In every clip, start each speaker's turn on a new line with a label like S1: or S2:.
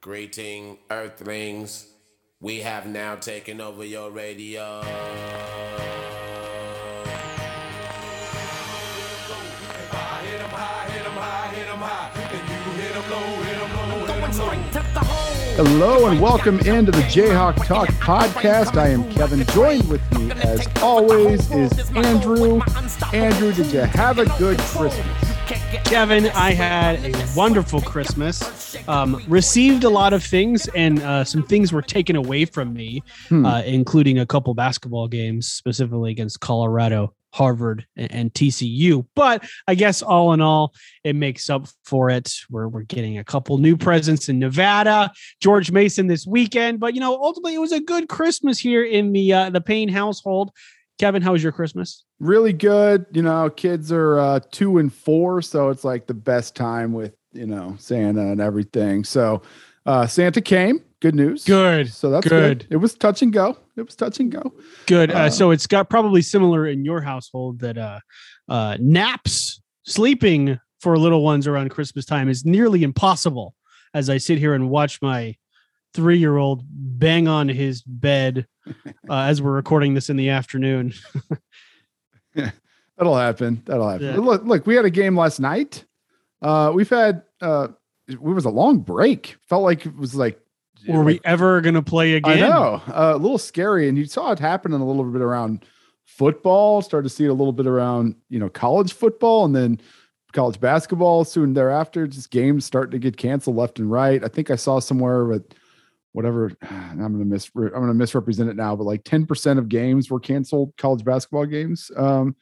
S1: Greeting, Earthlings. We have now taken over your radio.
S2: Hello and welcome into the Jayhawk Talk podcast. I am Kevin. Joined with me, as always, is Andrew. Andrew, did you have a good Christmas?
S3: Kevin, I had a wonderful Christmas. Um, received a lot of things, and uh, some things were taken away from me,
S2: Hmm.
S3: uh, including a couple basketball games, specifically against Colorado, Harvard, and, and TCU. But I guess all in all, it makes up for it. We're, we're getting a couple new presents in Nevada, George Mason this weekend. But you know, ultimately, it was a good Christmas here in the uh, the Payne household. Kevin, how was your Christmas?
S2: Really good. You know, kids are uh, two and four, so it's like the best time with you know Santa and everything. So uh, Santa came. Good news.
S3: Good,
S2: So that's good.
S3: good.
S2: It was touch and go. It was touch and go.
S3: Good. Uh,
S2: Uh,
S3: so it's got probably similar in your household that uh, uh, naps, sleeping for little ones around Christmas time is nearly impossible. As I sit here and watch my three-year-old bang on his bed uh, as we're recording this in the afternoon.
S2: That'll happen. That'll happen.
S3: Yeah.
S2: Look, look, we had a game last night. Uh, we've had uh, it was a long break. Felt like it was like
S3: Were we ever going to play again?
S2: I know, uh, a little scary, and you saw it happening a little bit around football. Started to see it a little bit around you know college football, and then college basketball soon thereafter. Just games starting to get canceled left and right. I think I saw somewhere, but whatever. I'm gonna mis I'm gonna misrepresent it now, but like 10 percent of games were canceled. College basketball games, um,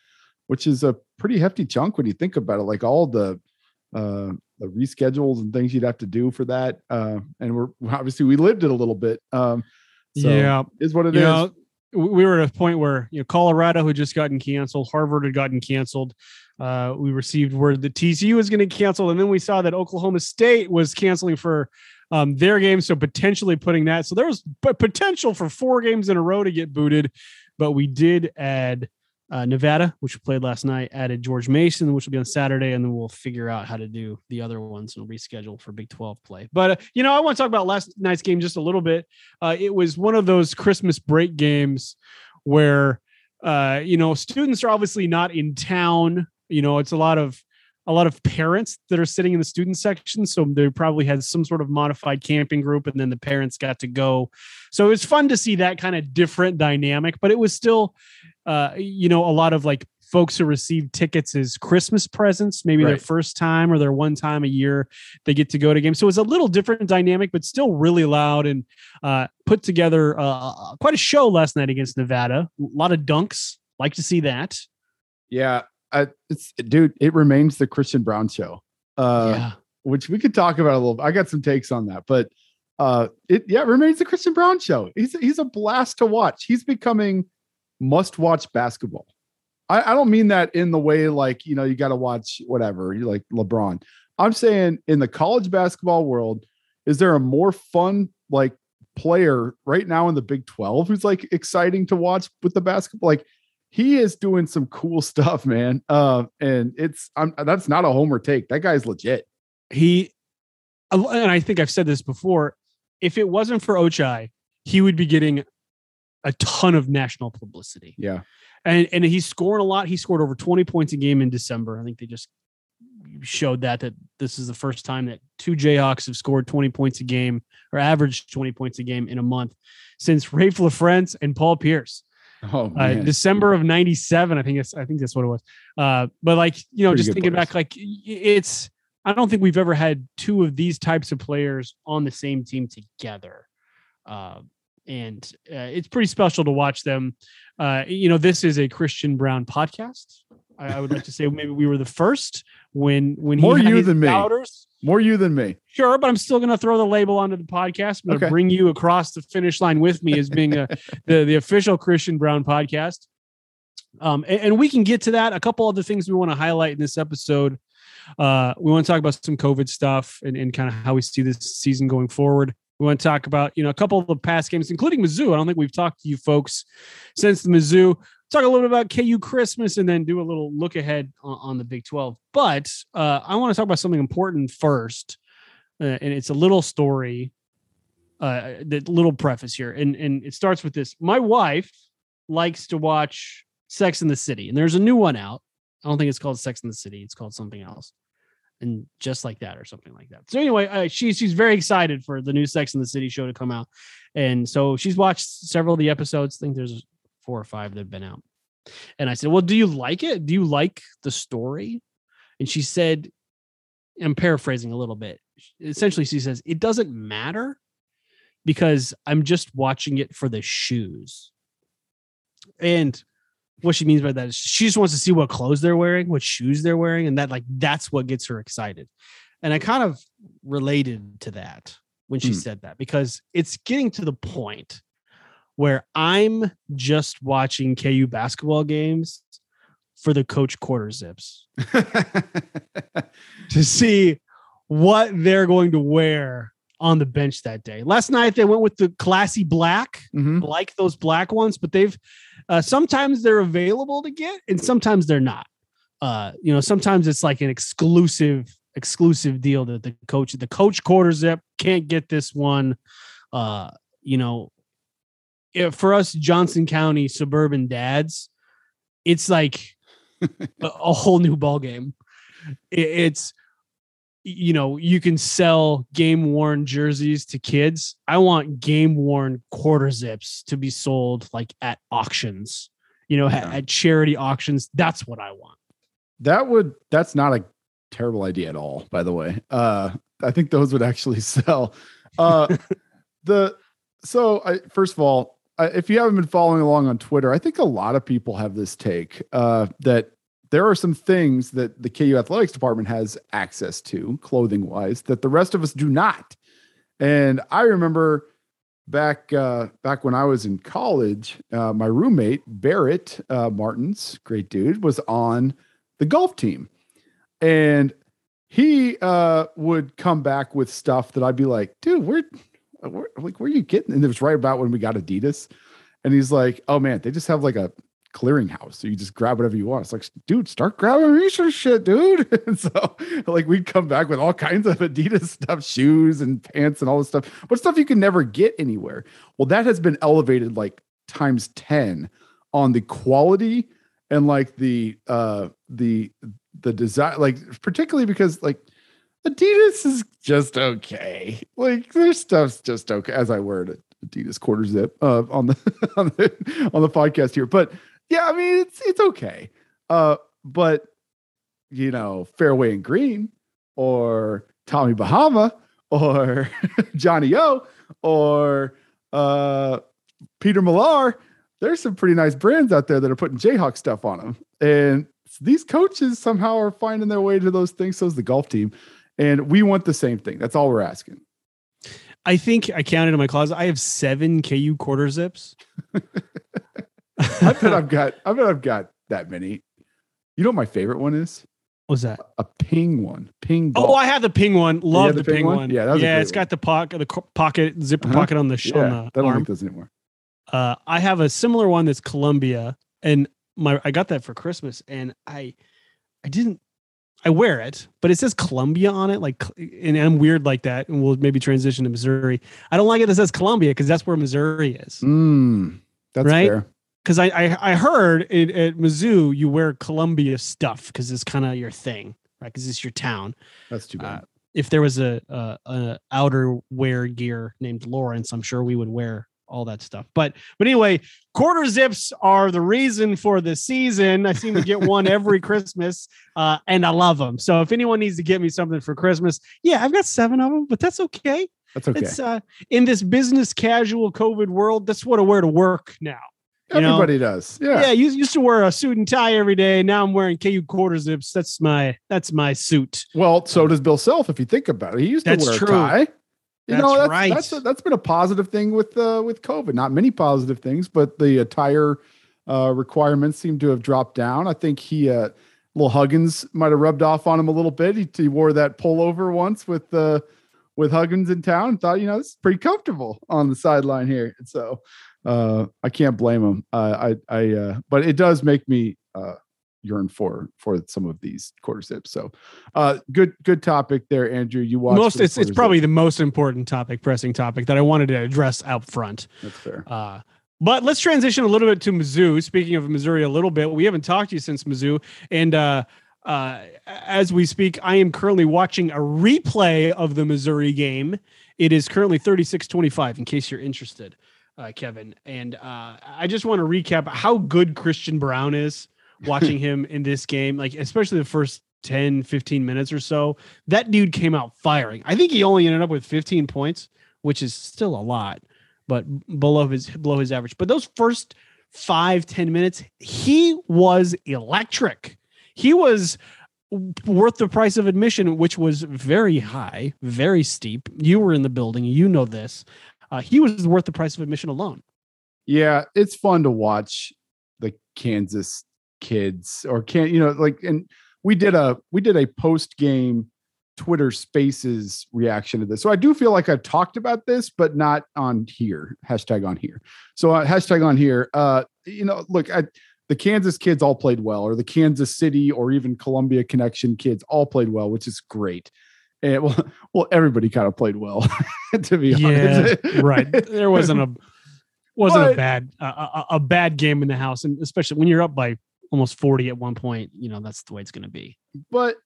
S2: which is a pretty hefty chunk when you think about it. Like all the uh, the reschedules and things you'd have to do for that. Uh, and we're obviously we lived it a little bit. Um, so
S3: Yeah.
S2: is what it
S3: you
S2: is.
S3: know, we were at a point where you know Colorado had just gotten canceled, Harvard had gotten canceled. Uh, we received word that TCU was going to cancel, and then we saw that Oklahoma State was canceling for um, their game, so potentially putting that. So there was potential for four games in a row to get booted, but we did add uh, Nevada, which we played last night. Added George Mason, which will be on Saturday, and then we'll figure out how to do the other ones and reschedule for Big Twelve play. But uh, you know, I want to talk about last night's game just a little bit uh, it was one of those Christmas break games where uh, you know students are obviously not in town. You know, it's a lot of a lot of parents that are sitting in the student section, so they probably had some sort of modified camping group, and then the parents got to go. So it was fun to see that kind of different dynamic, but it was still, uh, you know, a lot of like folks who received tickets as Christmas presents, maybe their first time or their one time a year they get to go to games. So it was a little different dynamic, but still really loud and uh, put together uh, quite a show last night against Nevada. A lot of dunks. Like to see that.
S2: yeah, I, it's dude. It remains the Christian Braun show. Uh,
S3: yeah.
S2: which we could talk about a little. I got some takes on that, but uh, it yeah it remains the Christian Braun show. He's he's a blast to watch. He's becoming must watch basketball. I, I don't mean that in the way like you know you got to watch whatever you like LeBron. I'm saying in the college basketball world, is there a more fun like player right now in the Big 12 who's like exciting to watch with the basketball? Like he is doing some cool stuff, man. Uh, and it's I'm that's not a homer take. That guy's legit.
S3: He, and I think I've said this before. If it wasn't for Ochai, he would be getting a ton of national publicity.
S2: Yeah.
S3: and and he's scoring a lot. He scored over 20 points a game in December. I think they just showed that that this is the first time that two Jayhawks have scored 20 points a game or averaged 20 points a game in a month since Raef LaFrentz and Paul Pierce.
S2: Oh
S3: Uh. December of 97, I think it's I think that's what it was. Uh, but like, you know,
S2: Pretty
S3: just thinking
S2: players.
S3: back, like it's I don't think we've ever had two of these types of players on the same team together. Uh, and uh, it's pretty special to watch them. Uh, you know, this is a Christian Braun podcast. I, I would like to say maybe we were the first when when
S2: More you than me.
S3: doubters.
S2: More you than me.
S3: Sure, but I'm still going to throw the label onto the podcast. I'm going to
S2: Okay.
S3: bring you across the finish line with me as being a, the the official Christian Braun podcast. Um, and, and we can get to that. A couple other things we want to highlight in this episode. Uh, we want to talk about some COVID stuff and, and kind of how we see this season going forward. We want to talk about you know a couple of the past games, including Mizzou. I don't think we've talked to you folks since the Mizzou. Talk a little bit about KU Christmas and then do a little look ahead on, on the Big 12. But uh, I want to talk about something important first uh, and it's a little story uh, the little preface here, and and it starts with this. My wife likes to watch Sex in the City, and there's a new one out. I don't think it's called Sex in the City. It's called something else, and just like that or something like that. So anyway, uh, she's she's very excited for the new Sex in the City show to come out, and so she's watched several of the episodes. Think there's four or five that have been out. And I said, "Well, do you like it? Do you like the story?" And she said, I'm paraphrasing a little bit. Essentially, she says, It doesn't matter because I'm just watching it for the shoes. And what she means by that is she just wants to see what clothes they're wearing, what shoes they're wearing, and that like that's what gets her excited. And I kind of related to that when she
S2: Hmm.
S3: said that because it's getting to the point where I'm just watching KU basketball games for the coach quarter zips to see what they're going to wear on the bench that day. Last night they went with the classy black,
S2: Mhm.
S3: Like those black ones, but they've uh, sometimes they're available to get and sometimes they're not. Uh, you know, sometimes it's like an exclusive exclusive deal that the coach the coach quarter zip can't get this one. Uh, you know, for us Johnson County suburban dads, it's like a, a whole new ball game. It, it's you know you can sell game worn jerseys to kids. I want game worn quarter zips to be sold like at auctions. You know, at,
S2: Yeah.
S3: at charity auctions. That's what I want.
S2: That would that's not a terrible idea at all, by the way. Uh I think those would actually sell. Uh the so I first of all, if you haven't been following along on Twitter, I think a lot of people have this take uh that there are some things that the KU athletics department has access to clothing wise that the rest of us do not. And I remember back uh back when I was in college, uh my roommate Barrett uh Martins, great dude, was on the golf team. And he uh would come back with stuff that I'd be like, dude, where, where like where are you getting? And it was right about when we got Adidas. And he's like, Oh man, they just have like a clearinghouse. So you just grab whatever you want. It's like, dude, start grabbing research shit, dude. and so like we'd come back with all kinds of Adidas stuff, shoes and pants and all this stuff, but stuff you can never get anywhere. Well, that has been elevated like times 10 on the quality and like the uh the the design like particularly because like adidas is just okay like their stuff's just okay as i wear it adidas quarter zip uh on the on the on the podcast here but yeah i mean it's it's okay uh but you know fairway and green or tommy bahama or johnny o or uh peter millar there's some pretty nice brands out there that are putting Jayhawk stuff on them. And these coaches somehow are finding their way to those things. So is the golf team. And we want the same thing. That's all we're asking.
S3: I think I counted in my closet. I have seven KU quarter zips.
S2: I bet I've got I bet I've got that many. You know what my favorite one is?
S3: What's that?
S2: A ping one. Ping
S3: Oh. I have the ping one. Love
S2: the
S3: the,
S2: ping
S3: ping,
S2: one?
S3: one.
S2: Yeah, that was
S3: yeah. It's
S2: one.
S3: got the pocket, the pocket zipper
S2: Uh-huh.
S3: pocket on the, sh-
S2: yeah,
S3: on
S2: I
S3: the
S2: don't
S3: arm.
S2: those anymore.
S3: uh, I have a similar one that's Columbia, and my I got that for Christmas, and I I didn't I wear it, but it says Columbia on it, like, and I'm weird like that, and we'll maybe transition to Missouri. I don't like it that says Columbia because that's where Missouri is.
S2: Mm, that's
S3: Right?
S2: fair.
S3: Because I, I I heard it, at Mizzou you wear Columbia stuff because it's kind of your thing, right? Because it's your town.
S2: That's too bad.
S3: Uh, if there was a, a a outerwear gear named Lawrence, I'm sure we would wear all that stuff. But but anyway, quarter zips are the reason for the season. I seem to get one every Christmas, uh, and I love them. So if anyone needs to get me something for Christmas, yeah, I've got seven of them, but that's okay.
S2: that's okay.
S3: It's uh, in this business casual COVID world, that's what I wear to work now. you know,
S2: Everybody does. Yeah.
S3: Yeah, you used to wear a suit and tie every day. Now I'm wearing KU quarter zips. That's my that's my suit.
S2: Well, so does Bill Self. If you think about it, he used to wear
S3: true.
S2: a tie. You
S3: That's
S2: know, that's,
S3: right.
S2: That's that's been a positive thing with uh, with COVID. Not many positive things, but the attire uh, requirements seem to have dropped down. I think he, uh, little Huggins, might have rubbed off on him a little bit. He, he wore that pullover once with uh, with Huggins in town. and Thought you know this is pretty comfortable on the sideline here. And so uh, I can't blame him. Uh, I I uh, but it does make me uh, yearn for for some of these quarter zips. So, uh, good good topic there, Andrew. You watched
S3: most it's it's probably
S2: zip.
S3: the most important topic, pressing topic that I wanted to address out front.
S2: that's fair.
S3: Uh, but let's transition a little bit to Mizzou. Speaking of Missouri, a little bit, we haven't talked to you since Mizzou, and uh, uh, as we speak, I am currently watching a replay of the Missouri game. It is currently 36-25, in case you're interested, uh, Kevin. And uh, I just want to recap how good Christian Braun is. Watching him in this game, like especially the first 10, 15 minutes or so, that dude came out firing. I think he only ended up with 15 points, which is still a lot but below his below his average. But those first five ten minutes, he was electric. He was worth the price of admission, which was very high, very steep. You were in the building, you know this. Uh, he was worth the price of admission alone.
S2: Yeah, it's fun to watch the Kansas kids or can't you know like and we did a we did a post game Twitter Spaces reaction to this. So I do feel like I've talked about this, but not on here. Hashtag on here. So uh, hashtag on here. Uh, you know, look, I, the Kansas kids all played well, or the Kansas City or even Columbia Connection kids all played well, which is great. And well, well, everybody kind of played well, to be
S3: Yeah,
S2: honest.
S3: right. There wasn't a wasn't a bad a, a, a bad game in the house, and especially when you're up by almost 40 at one point, you know, that's the way it's going to be.
S2: but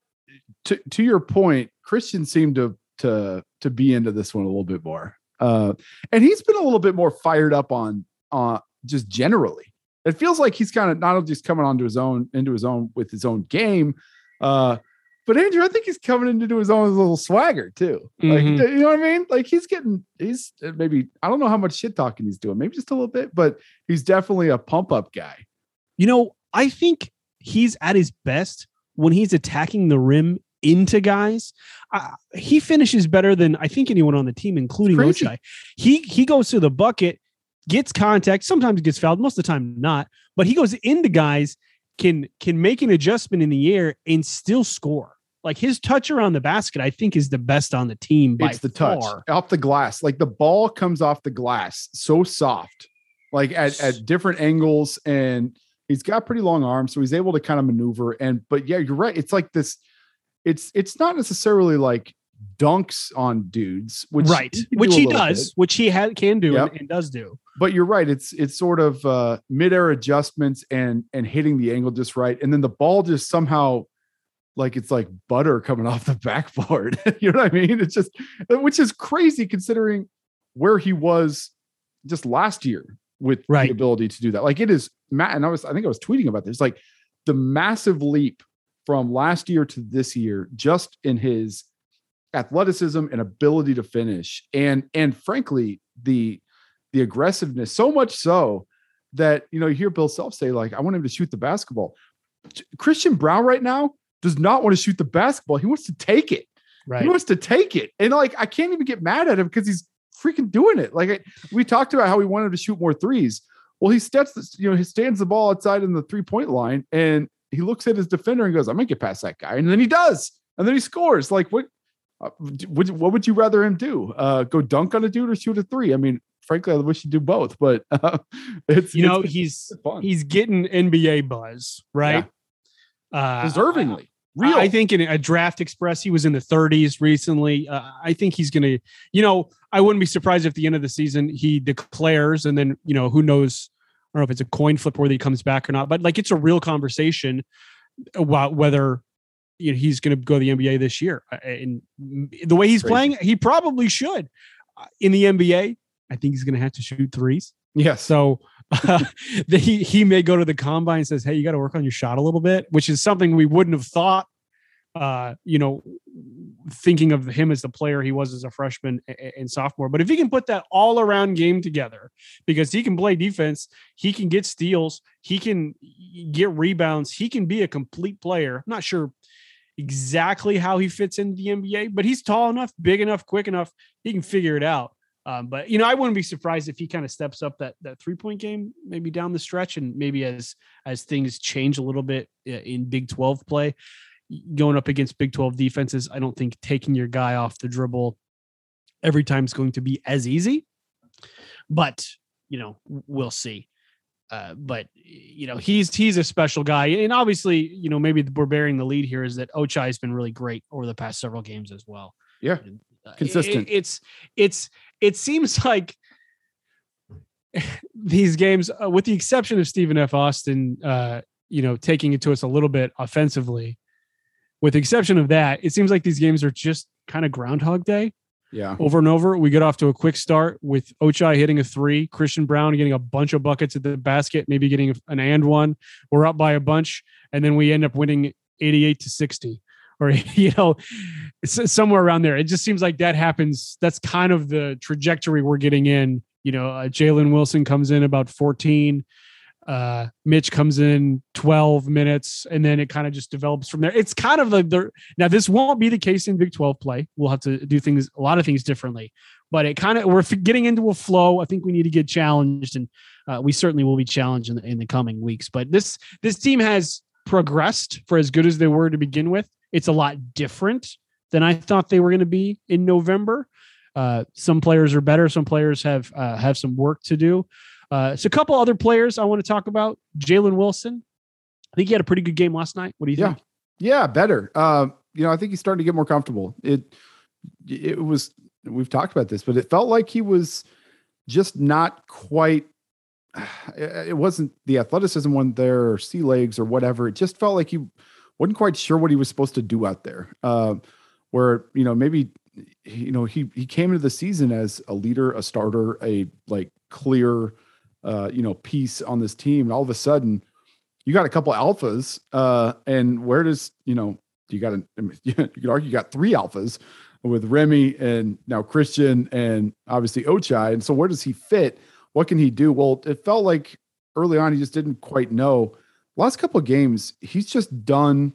S2: to to your point, Christian seemed to to to be into this one a little bit more. Uh, and he's been a little bit more fired up on uh just generally. It feels like he's kind of not only just coming onto his own into his own with his own game, uh, but Andrew, I think he's coming into his own little swagger too. Like,
S3: Mhm.
S2: you know what I mean? Like he's getting he's uh, maybe I don't know how much shit talking he's doing, maybe just a little bit, but he's definitely a pump up guy.
S3: You know, I think he's at his best when he's attacking the rim into guys. Uh, he finishes better than I think anyone on the team, including. Ochai. He he goes to the bucket, gets contact. Sometimes gets fouled, most of the time not. But he goes into guys, can can make an adjustment in the air and still score. Like his touch around the basket, I think is the best on the team. By
S2: it's the touch
S3: far.
S2: off the glass. Like the ball comes off the glass so soft, like at, at different angles. And he's got pretty long arms, so he's able to kind of maneuver. And but yeah, you're right. It's like this. It's it's not necessarily like dunks on dudes, which
S3: right, which he does,
S2: bit.
S3: which he ha- can do
S2: Yep.
S3: and, and does do.
S2: But you're right. It's it's sort of uh midair adjustments and and hitting the angle just right, and then the ball just somehow like it's like butter coming off the backboard. you know what I mean? It's just which is crazy considering where he was just last year with
S3: Right.
S2: the ability to do that. Like it is Matt, and I was I think I was tweeting about this. Like the massive leap from last year to this year, just in his athleticism and ability to finish, and and frankly the the aggressiveness. So much so that you know you hear Bill Self say like I want him to shoot the basketball. Christian Braun right now does not want to shoot the basketball. He wants to take it.
S3: Right.
S2: He wants to take it. And like, I can't even get mad at him because he's freaking doing it. Like, I, we talked about how he wanted to shoot more threes. Well, he steps, you know, he stands the ball outside in the three point line and he looks at his defender and goes, I'm going to get past that guy. And then he does. And then he scores. Like, what, uh, would, what would you rather him do? Uh, go dunk on a dude or shoot a three? I mean, frankly, I wish he'd do both, but uh, it's,
S3: you know,
S2: it's-
S3: he's
S2: it's
S3: he's getting NBA buzz, right? Uh,
S2: deservingly. Real.
S3: I think in a draft express, he was in the 30s recently. Uh, I think he's going to, you know, I wouldn't be surprised if at the end of the season he declares, and then, you know, who knows? I don't know if it's a coin flip whether he comes back or not, but like it's a real conversation about whether you know, he's going to go to the NBA this year. And the way he's
S2: Crazy.
S3: playing, he probably should. Uh, In the NBA, I think he's going to have to shoot threes.
S2: Yes.
S3: So uh, the, he he may go to the combine and says, "Hey, you got to work on your shot a little bit," which is something we wouldn't have thought. Uh, you know, thinking of him as the player he was as a freshman and sophomore. But if he can put that all around game together, because he can play defense, he can get steals, he can get rebounds, he can be a complete player. I'm not sure exactly how he fits into the NBA, but he's tall enough, big enough, quick enough. He can figure it out. Um, but you know, I wouldn't be surprised if he kind of steps up that that three point game, maybe down the stretch, and maybe as as things change a little bit uh, in Big Twelve play, going up against Big Twelve defenses. I don't think taking your guy off the dribble every time is going to be as easy. But you know, we'll see. uh, but you know he's he's a special guy, and obviously you know maybe we're bearing the lead here is that Ochai has been really great over the past several games as well.
S2: Yeah,
S3: uh,
S2: consistent.
S3: It, it's it's it seems like these games, uh, with the exception of Stephen F. Austin, uh, you know, taking it to us a little bit offensively. With the exception of that, it seems like these games are just kind of Groundhog Day
S2: yeah.
S3: over and over. We get off to a quick start with Ochai hitting a three, Christian Braun getting a bunch of buckets at the basket, maybe getting an and one. We're up by a bunch, and then we end up winning 88 to 60 or you know somewhere around there it just seems like that happens that's kind of the trajectory we're getting in you know uh, jalen wilson comes in about 14 uh, Mitch comes in 12 minutes and then it kind of just develops from there. It's kind of like the now this won't be the case in Big 12 play. We'll have to do things a lot of things differently, but it kind of we're getting into a flow. I think we need to get challenged and uh, we certainly will be challenged in the, in the coming weeks. But this this team has progressed for as good as they were to begin with. It's a lot different than I thought they were going to be in November. Uh, some players are better. Some players have uh, have some work to do. Uh, so a couple other players I want to talk about. Jalen Wilson. I think he had a pretty good game last night. What do you
S2: yeah.
S3: think?
S2: Yeah, better. Uh, you know, I think he's starting to get more comfortable. It it was we've talked about this, but it felt like he was just not quite it wasn't the athleticism one there or sea legs or whatever. It just felt like he wasn't quite sure what he was supposed to do out there. Uh, where, you know, maybe you know, he he came into the season as a leader, a starter, a like clear uh, you know, piece on this team. And all of a sudden, you got a couple alphas. Uh, and where does, you know, you got a, you could argue you got three alphas with Remy and now Christian and obviously Ochai. And so where does he fit? What can he do? Well, it felt like early on he just didn't quite know. Last couple of games, he's just done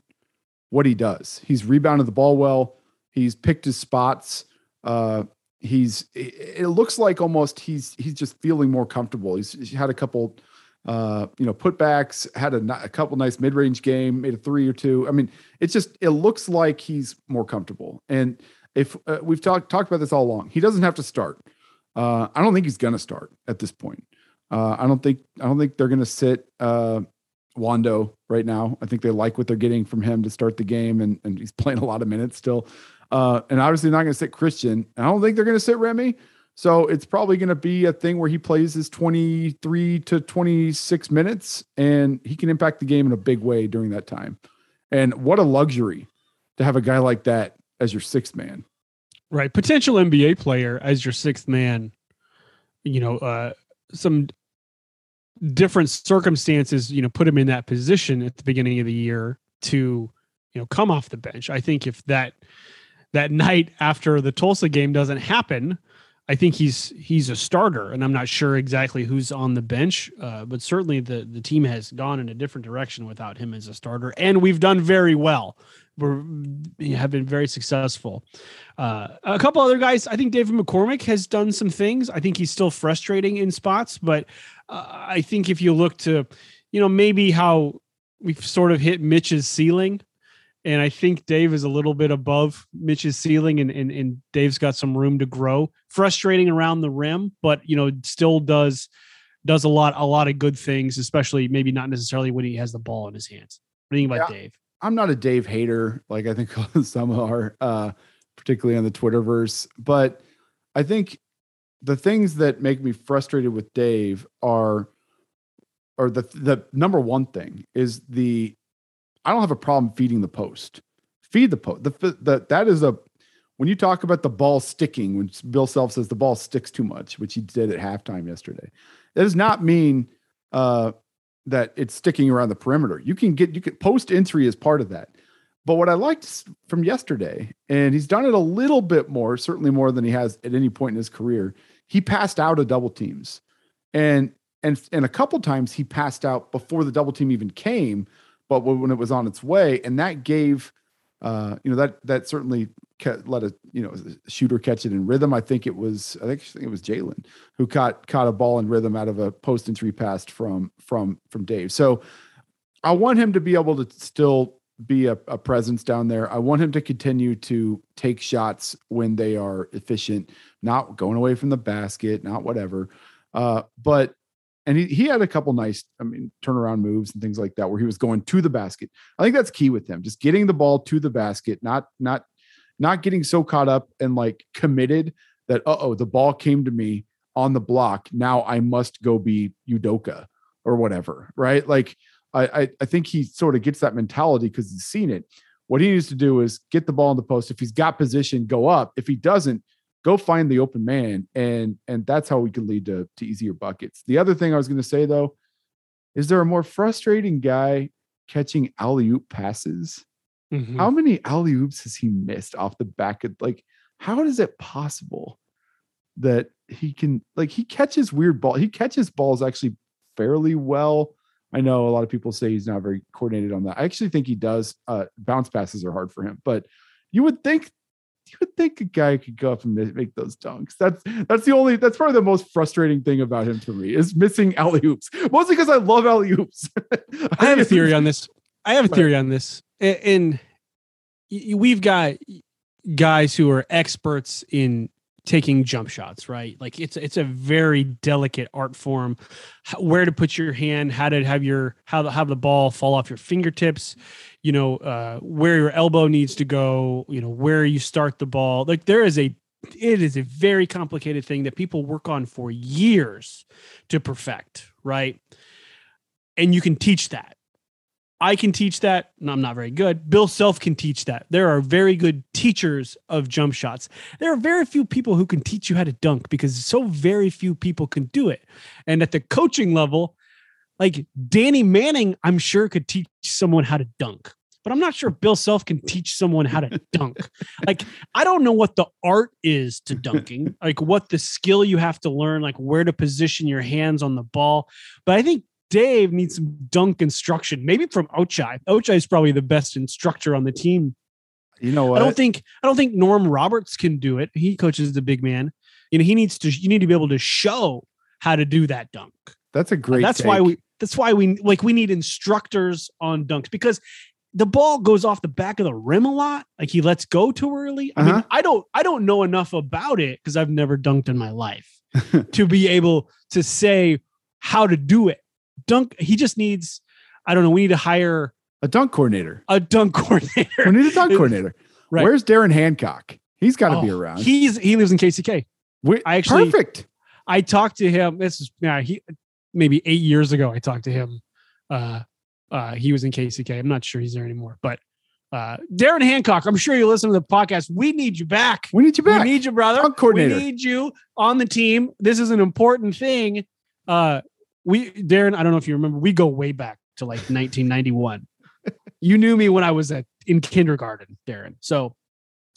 S2: what he does. He's rebounded the ball well. He's picked his spots. Uh, he's it looks like almost he's he's just feeling more comfortable. He's, he's had a couple uh, you know, putbacks, had a, a couple nice mid-range game, made a three or two. I mean, it's just it looks like he's more comfortable. And if uh, we've talked talked about this all along, he doesn't have to start. Uh, I don't think he's gonna start at this point. Uh, I don't think I don't think they're gonna sit uh, Wando right now. I think they like what they're getting from him to start the game, and and he's playing a lot of minutes still. Uh, and obviously not going to sit Christian. I don't think they're going to sit Remy. So it's probably going to be a thing where he plays his 23 to 26 minutes and he can impact the game in a big way during that time. And what a luxury to have a guy like that as your sixth man.
S3: Right. Potential NBA player as your sixth man. You know, uh, some different circumstances, you know, put him in that position at the beginning of the year to, you know, come off the bench. I think if that that night after the Tulsa game doesn't happen, I think he's he's a starter, and I'm not sure exactly who's on the bench, uh, but certainly the the team has gone in a different direction without him as a starter, and we've done very well. We're have been very successful. Uh, a couple other guys, I think David McCormack has done some things. I think he's still frustrating in spots, but uh, I think if you look to, you know, maybe how we've sort of hit Mitch's ceiling and I think Dave is a little bit above Mitch's ceiling, and, and and Dave's got some room to grow. Frustrating around the rim, but you know, still does does a lot a lot of good things, especially maybe not necessarily when he has the ball in his hands. What do you think about yeah, Dave?
S2: I'm not a Dave hater, like I think some are, uh, particularly on the Twitterverse. But I think the things that make me frustrated with Dave are, or the the number one thing is the I don't have a problem feeding the post. Feed the post. The, the that is a when you talk about the ball sticking, when Bill Self says the ball sticks too much, which he did at halftime yesterday, that does not mean uh, that it's sticking around the perimeter. You can get you can post entry as part of that. But what I liked from yesterday, and he's done it a little bit more, certainly more than he has at any point in his career. He passed out of double teams, and and and a couple times he passed out before the double team even came but when it was on its way, and that gave, uh, you know, that that certainly let a you know a shooter catch it in rhythm. I think it was I think, I think it was Jalen who caught caught a ball in rhythm out of a post entry pass from from from Dave. So I want him to be able to still be a, a, presence down there. I want him to continue to take shots when they are efficient, not going away from the basket, not whatever. Uh, but and he, he had a couple nice, I mean, turnaround moves and things like that where he was going to the basket. I think that's key with him, just getting the ball to the basket, not not not getting so caught up and like committed that uh oh, the ball came to me on the block. Now I must go be Udoka or whatever, right? Like I I, I think he sort of gets that mentality because he's seen it. What he needs to do is get the ball in the post. If he's got position, go up. If he doesn't, go find the open man, and and that's how we can lead to to easier buckets. The other thing I was going to say though, is there a more frustrating guy catching alley oop passes?
S3: Mhm.
S2: How many alley oops has he missed off the back of like? How is it possible that he can like he catches weird ball? He catches balls actually fairly well. I know a lot of people say he's not very coordinated on that. I actually think he does. Uh, bounce passes are hard for him, but you would think you would think a guy could go up and make those dunks. That's that's the only that's probably the most frustrating thing about him for me is missing alley oops. Mostly because I love alley oops.
S3: I have a theory on this. I have a theory on this. And we've got guys who are experts in taking jump shots, right? Like it's it's a very delicate art form. H- Where to put your hand, how to have your how to have the ball fall off your fingertips, you know, uh, where your elbow needs to go, you know, where you start the ball. Like there is a it is a very complicated thing that people work on for years to perfect, right? And you can teach that. I can teach that. No, I'm not very good. Bill Self can teach that. There are very good teachers of jump shots. There are very few people who can teach you how to dunk because so very few people can do it. And at the coaching level, like Danny Manning, I'm sure could teach someone how to dunk, but I'm not sure Bill Self can teach someone how to dunk. Like, I don't know what the art is to dunking, like what the skill you have to learn, like where to position your hands on the ball. But I think Dave needs some dunk instruction, maybe from Ochai. Ochai is probably the best instructor on the team.
S2: You know what?
S3: I don't think I don't think Norm Roberts can do it. He coaches the big man. You know, he needs to you need to be able to show how to do that dunk.
S2: that's a great.
S3: that's why we that's why we like we need instructors on dunks because the ball goes off the back of the rim a lot. Like he lets go too early. I mean,
S2: Uh-huh.
S3: I don't I don't know enough about it because I've never dunked in my life to be able to say how to do it. Dunk, he just needs, I don't know, we need to hire
S2: a dunk coordinator.
S3: a dunk coordinator.
S2: We need a dunk coordinator.
S3: Right.
S2: Where's Darren Hancock? He's got to be
S3: Oh,
S2: around.
S3: He's he lives in KCK.
S2: We-
S3: I actually-
S2: perfect.
S3: I talked to him. This is yeah, he maybe eight years ago. I talked to him. Uh, uh, he was in KCK. I'm not sure he's there anymore, but uh, Darren Hancock. I'm sure you listen to the podcast. We need you back.
S2: We need you back.
S3: We need you, brother.
S2: Dunk coordinator.
S3: We need you on the team. This is an important thing. Uh, we Darren. I don't know if you remember. We go way back to like 1991. you knew me when I was at in kindergarten, Darren. So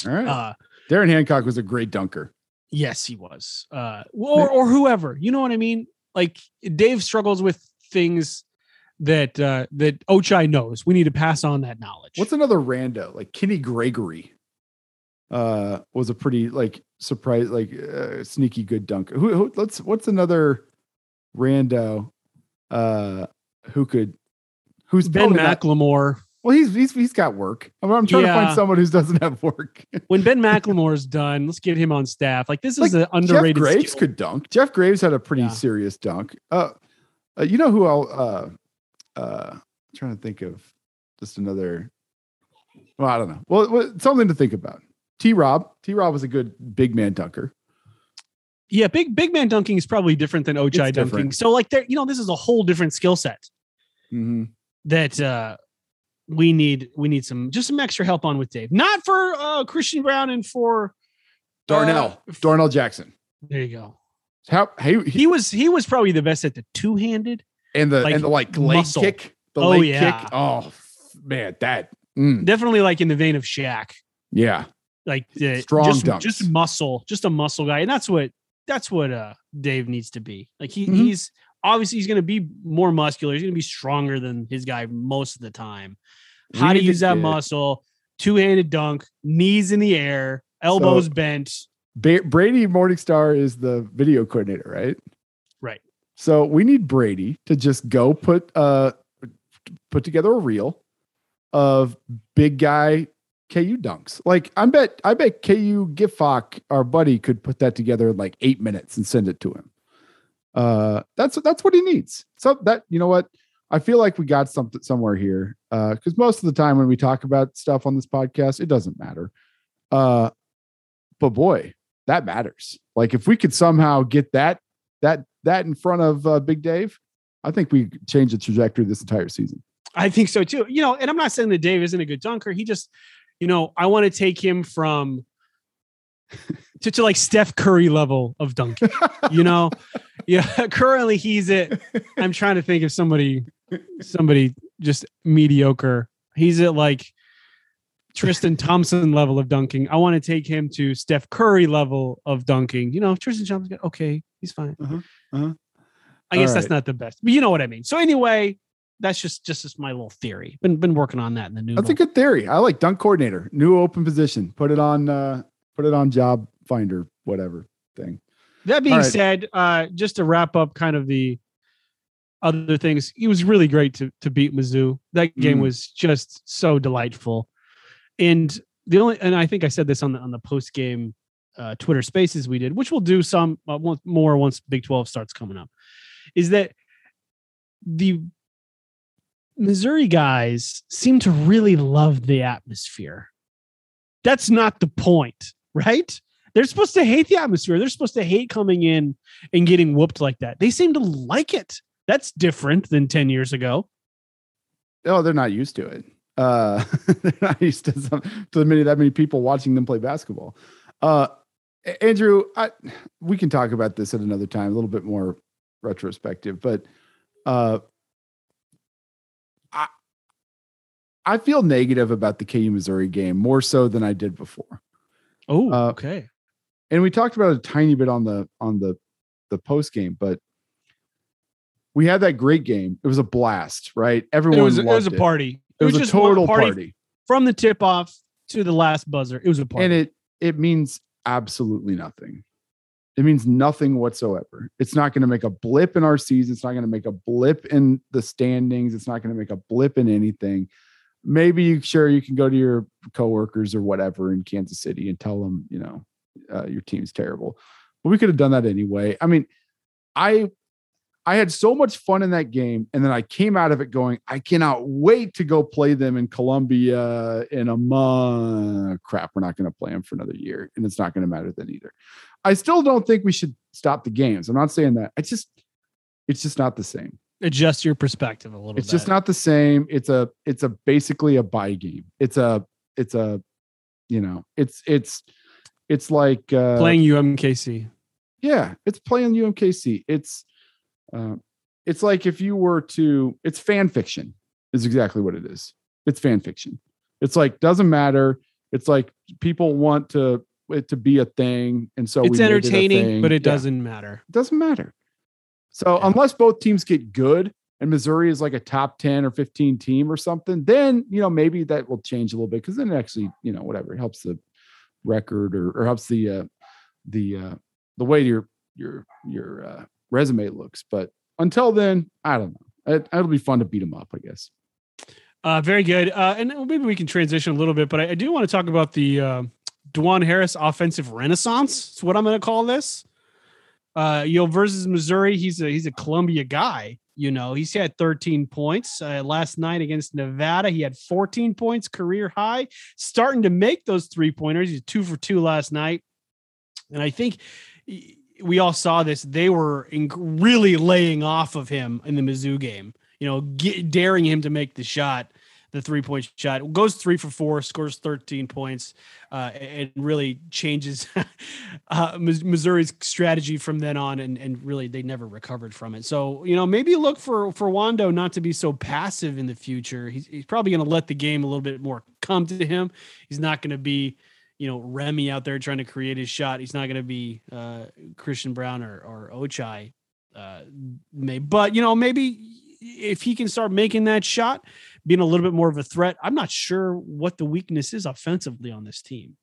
S2: All right.
S3: uh,
S2: Darren Hancock was a great dunker.
S3: Yes, he was. Uh, or or whoever. You know what I mean? Like Dave struggles with things that uh, that Ochai knows. We need to pass on that knowledge.
S2: What's another rando? Like Kenny Gregory uh was a pretty like surprise like uh, sneaky good dunker. Who, who let's what's another rando uh who could who's
S3: Ben
S2: probably not-
S3: McLemore?
S2: well he's he's he's got work. I'm, I'm trying to find someone who doesn't have work.
S3: When Ben McLemore's done, let's get him on staff. Like this is
S2: Like,
S3: an
S2: Jeff
S3: underrated.
S2: Graves
S3: skill.
S2: could dunk. Jeff Graves had a pretty
S3: Yeah.
S2: serious dunk. Uh, uh you know who I'll uh uh trying to think of just another well, I don't know. Well, well something to think about. T Rob. T Rob was a good big man dunker.
S3: Yeah, big big man dunking is probably different than Ochai dunking.
S2: different.
S3: So like there, you know, this is a whole different skill set
S2: Mm-hmm.
S3: that uh we need we need some just some extra help on with Dave. Not for uh Christian Braun and for
S2: Darnell.
S3: uh,
S2: Darnell Jackson.
S3: there you go.
S2: How hey he,
S3: He was he was probably the best at the two handed.
S2: and the
S3: like
S2: and the like leg
S3: muscle.
S2: kick. The
S3: Oh,
S2: leg
S3: yeah.
S2: kick. Oh man, that mm,
S3: Definitely like in the vein of Shaq.
S2: yeah.
S3: Like uh,
S2: Strong
S3: just,
S2: dunks.
S3: just muscle, just a muscle guy. And that's what that's what uh Dave needs to be. Like he
S2: Mhm.
S3: he's obviously he's gonna be more muscular. He's gonna be stronger than his guy most of the time.
S2: We
S3: How to use that
S2: get-
S3: muscle, two-handed dunk, knees in the air, elbows
S2: So-
S3: bent.
S2: Ba- Brady Morningstar is the video coordinator, right?
S3: Right.
S2: So we need Brady to just go put uh put together a reel of big guy KU dunks. Like I bet I bet KU Giffock, our buddy, could put that together in like eight minutes and send it to him. Uh, that's that's what he needs. So that you know what, I feel like we got something somewhere here. Uh, because most of the time when we talk about stuff on this podcast, it doesn't matter. Uh, but boy, that matters. Like if we could somehow get that that that in front of uh, Big Dave, I think we change the trajectory this entire season.
S3: I think so too. You know, and I'm not saying that Dave isn't a good dunker. He just, you know, I want to take him from to, to like Steph Curry level of dunking. you know, yeah. Currently, he's at. I'm trying to think of somebody, somebody just mediocre. He's at like Tristan Thompson level of dunking. I want to take him to Steph Curry level of dunking. You know, Tristan Thompson, okay, he's fine.
S2: Uh-huh, uh-huh.
S3: I guess
S2: All
S3: that's not the best, but you know what I mean. So anyway, that's just just just my little theory. Been been working on that in the new.
S2: That's a good theory. I like dunk coordinator, new open position. Put it on uh put it on job finder, whatever thing.
S3: That being
S2: right.
S3: said, uh, just to wrap up kind of the other things, it was really great to to beat Mizzou. That game
S2: Mm.
S3: was just so delightful. And the only and I think I said this on the on the post game uh, Twitter Spaces we did, which we'll do some uh, more once Big Twelve starts coming up, is that the Missouri guys seem to really love the atmosphere. That's not the point, right? They're supposed to hate the atmosphere. They're supposed to hate coming in and getting whooped like that. They seem to like it. That's different than 10 years ago.
S2: Oh, they're not used to it. Uh they're not used to some to many that many people watching them play basketball. Uh Andrew, I we can talk about this at another time, a little bit more retrospective, but uh I I feel negative about the KU Missouri game more so than I did before.
S3: Oh,
S2: Uh,
S3: okay.
S2: and we talked about it a tiny bit on the on the the post game, but we had that great game. It was a blast, right? Everyone
S3: It was, it was a party.
S2: It was, a
S3: just one
S2: total party,
S3: from the tip off to the last buzzer. It was a party.
S2: and it it means absolutely nothing. It means nothing whatsoever. It's not going to make a blip in our season. It's not going to make a blip in the standings. It's not going to make a blip in anything. Maybe you sure you can go to your coworkers or whatever in Kansas City and tell them, you know, uh, your team's terrible. But we could have done that anyway. I mean, I I had so much fun in that game, and then I came out of it going, I cannot wait to go play them in Columbia in a month. Crap, we're not going to play them for another year, and it's not going to matter then either. I still don't think we should stop the games. I'm not saying that. I just, it's just not the same.
S3: Adjust your perspective a little bit.
S2: It's
S3: bit.
S2: just not the same. It's a, it's a basically a buy game. It's a, it's a, you know, it's it's it's like uh,
S3: playing UMKC.
S2: yeah, it's playing UMKC. It's uh, it's like if you were to, it's fan fiction, is exactly what it is. It's fan fiction. It's like doesn't matter. It's like people want to it to be a thing, and so
S3: It's
S2: it
S3: entertaining,
S2: thing.
S3: but it
S2: Yeah,
S3: doesn't matter.
S2: it doesn't matter. So
S3: Yeah.
S2: unless both teams get good and Missouri is like a top 10 or 15 team or something, then you know maybe that will change a little bit because then it actually, you know, whatever, it helps the record or, or helps the uh the uh the way your your your uh resume looks. But until then, I don't know. It, it'll be fun to beat them up, I guess.
S3: Uh, very good. Uh, and maybe we can transition a little bit, but I, I do want to talk about the uh, Dajuan Harris offensive renaissance. It's what I'm going to call this. Uh, you know, versus Missouri, he's a he's a Columbia guy. You know, he's had 13 points uh, last night against Nevada. He had 14 points, career high. Starting to make those three pointers. He's two for two last night, and I think we all saw this. They were in, really laying off of him in the Mizzou game you know, get, daring him to make the shot, the three point shot. Goes three for four, scores 13 points, uh, and really changes uh, Missouri's strategy from then on. And, and really, they never recovered from it. So, you know, maybe look for, for Wando not to be so passive in the future. He's, he's probably going to let the game a little bit more come to him. He's not going to be, you know, Remy out there trying to create his shot. He's not going to be uh, Christian Braun or, or Ochai uh may but you know maybe if he can start making that shot being a little bit more of a threat i'm not sure what the weakness is offensively on this team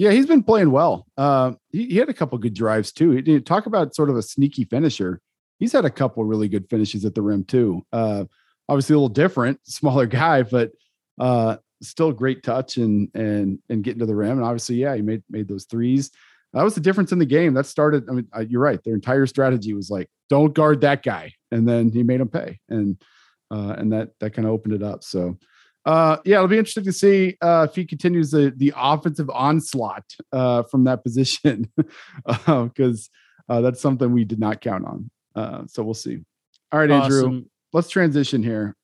S2: Yeah, he's been playing well. Uh, he, he had a couple good drives too. He talk about sort of a sneaky finisher. He's had a couple really good finishes at the rim too. Uh, obviously a little different, smaller guy, but uh, still great touch and and and getting to the rim. And obviously, yeah, he made made those threes. That was the difference in the game. That started. I mean, uh, you're right. Their entire strategy was like, don't guard that guy, and then he made him pay, and uh, and that that kind of opened it up. So, uh, yeah, it'll be interesting to see uh, if he continues the the offensive onslaught uh, from that position, because uh, that's something we did not count on. Uh, so we'll see. All right, Andrew,
S3: Awesome.
S2: let's transition here.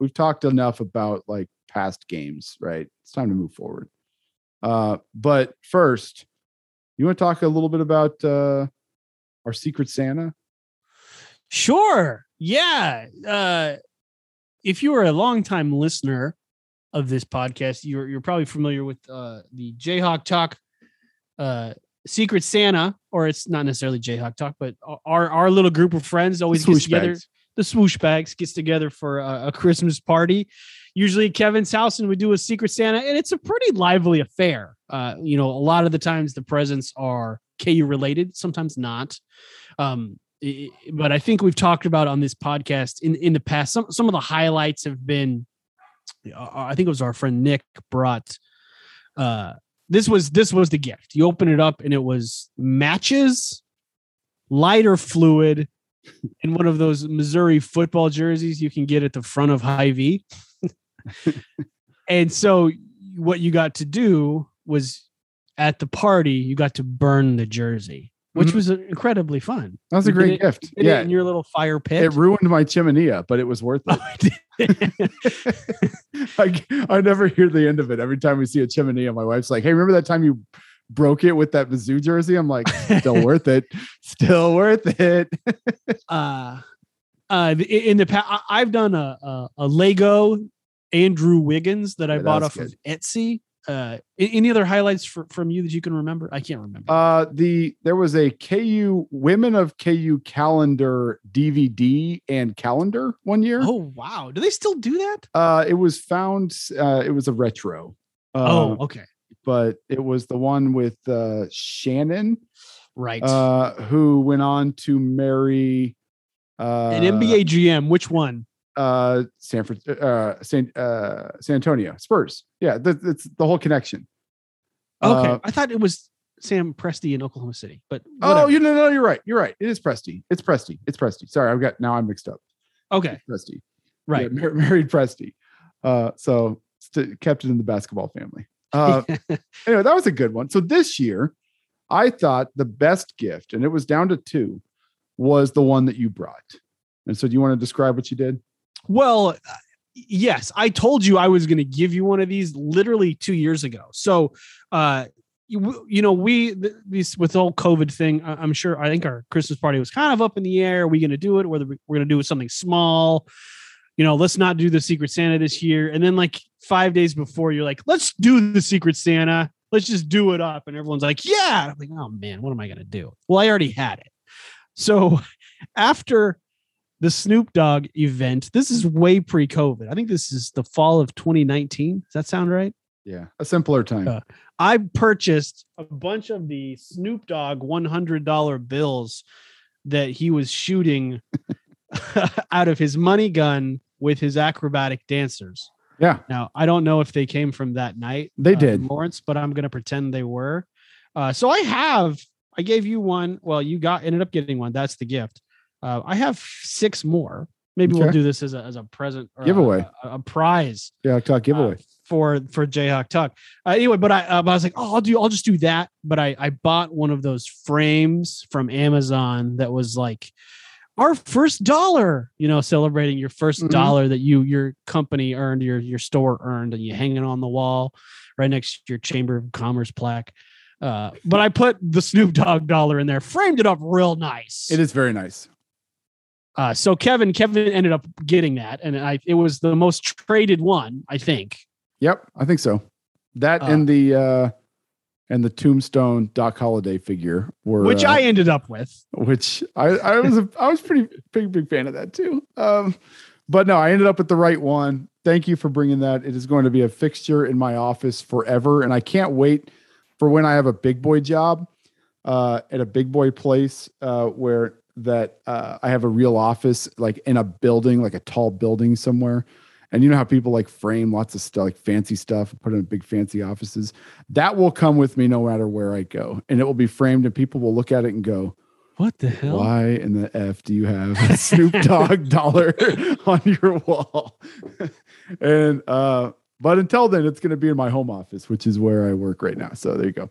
S2: We've talked enough about like past games, right? It's time to move forward. Uh, but first, you want to talk a little bit about uh, our Secret Santa?
S3: Sure. Yeah. Uh, if you are a longtime listener of this podcast, you're you're probably familiar with uh, the Jayhawk Talk uh, Secret Santa, or it's not necessarily Jayhawk Talk, but our our little group of friends always gets together.
S2: bags.
S3: The swoosh bags gets together for a, a Christmas party, usually at Kevin's house, and we do a Secret Santa, and it's a pretty lively affair. Uh, you know, a lot of the times the presents are KU related, sometimes not. Um, but I think we've talked about on this podcast in in the past. Some some of the highlights have been. uh, I think it was our friend Nick brought. Uh, this was this was the gift. You open it up and it was matches, lighter fluid, and one of those Missouri football jerseys you can get at the front of Hy-Vee. and so what you got to do was at the party you got to burn the jersey, which
S2: Mhm.
S3: was incredibly fun.
S2: That was a
S3: You did
S2: great
S3: it-
S2: gift. Yeah,
S3: in your little fire pit.
S2: it ruined my chimenea, but it was worth it.
S3: Oh, it.
S2: I, I never hear the end of it. Every time we see a chimenea, my wife's like, "Hey, remember that time you broke it with that Mizzou jersey?" I'm like, "Still worth it. Still worth it."
S3: uh, uh, in the past, I've done a, a a Lego Andrew Wiggins that I
S2: Yeah,
S3: bought off of Etsy. Uh, any other highlights for, from you that you can remember? I can't remember.
S2: Uh, the there was a KU Women of KU calendar DVD and calendar one year.
S3: oh wow, do they still do that?
S2: Uh, it was found. Uh, it was a retro. Uh,
S3: oh, okay,
S2: but it was the one with uh, Shannon,
S3: right.
S2: uh, who went on to marry uh,
S3: An NBA GM, which one?
S2: Uh, San Fran, uh, San uh, San Antonio Spurs. Yeah, that, that's the whole connection.
S3: Okay,
S2: Uh,
S3: I thought it was Sam Presti in Oklahoma City, but
S2: oh, you know, no, you're right. You're right. It is Presti. It's Presti. It's Presti. Sorry, I've got now. I'm mixed up.
S3: okay,
S2: Presti.
S3: right.
S2: Yeah, mar- married Presti. Uh, so st- kept it in the basketball family. Uh, anyway, that was a good one. So this year, I thought the best gift, and it was down to two, was the one that you brought. And so, do you want to describe what you did?
S3: Well, uh, yes, I told you I was going to give you one of these literally two years ago. So, uh, you, you know, we th- these with the whole COVID thing. I'm sure. I think our Christmas party was kind of up in the air. Are we going to do it? Whether we- we're going to do it something small, you know, let's not do the Secret Santa this year. And then like five days before, you're like, let's do the Secret Santa. Let's just do it up. And everyone's like, yeah. I'm like, oh man, what am I going to do? Well, I already had it. So after the Snoop Dogg event. This is way pre-COVID. I think this is the fall of 2019. Does that sound right?
S2: Yeah, a simpler time.
S3: Uh, I purchased a bunch of the Snoop Dogg $100 bills that he was shooting out of his money gun with his acrobatic dancers.
S2: yeah,
S3: Now, I don't know if they came from that night.
S2: They
S3: uh,
S2: did.
S3: Lawrence, but I'm going to pretend they were. Uh, so I have, I gave you one. Well, you got ended up getting one. That's the gift. Uh, I have six more. Maybe we'll do this as a, as a present or
S2: Giveaway.
S3: a, a prize
S2: yeah. Talk giveaway.
S3: uh, for for Jayhawk Talk. Uh, anyway, but I, uh, I was like, oh, I'll do, I'll just do that. But I I bought one of those frames from Amazon that was like our first dollar. You know, celebrating your 1st
S2: Mhm.
S3: dollar that you your company earned, your your store earned, and you hang it on the wall right next to your Chamber of Commerce plaque. Uh, but I put the Snoop Dogg dollar in there, framed it up real nice.
S2: it is very nice.
S3: Uh, so Kevin, Kevin ended up getting that, and I it was the most traded one, I think.
S2: Yep, I think so. That
S3: Uh,
S2: and the uh and the tombstone Doc Holliday figure were
S3: which
S2: uh,
S3: I ended up with.
S2: which I, I was a, I was pretty big big fan of that too. Um, but no, I ended up with the right one. Thank you for bringing that. It is going to be a fixture in my office forever, and I can't wait for when I have a big boy job uh, at a big boy place uh, where that uh, I have a real office, like in a building, like a tall building somewhere, And you know how people like frame lots of stuff, like fancy stuff, put in big fancy offices. That will come with me no matter where I go, and it will be framed, and people will look at it and go,
S3: What the hell?
S2: "Why in the f do you have a Snoop Dogg dollar on your wall?" and uh, but until then, it's going to be in my home office, which is where I work right now. So there you go.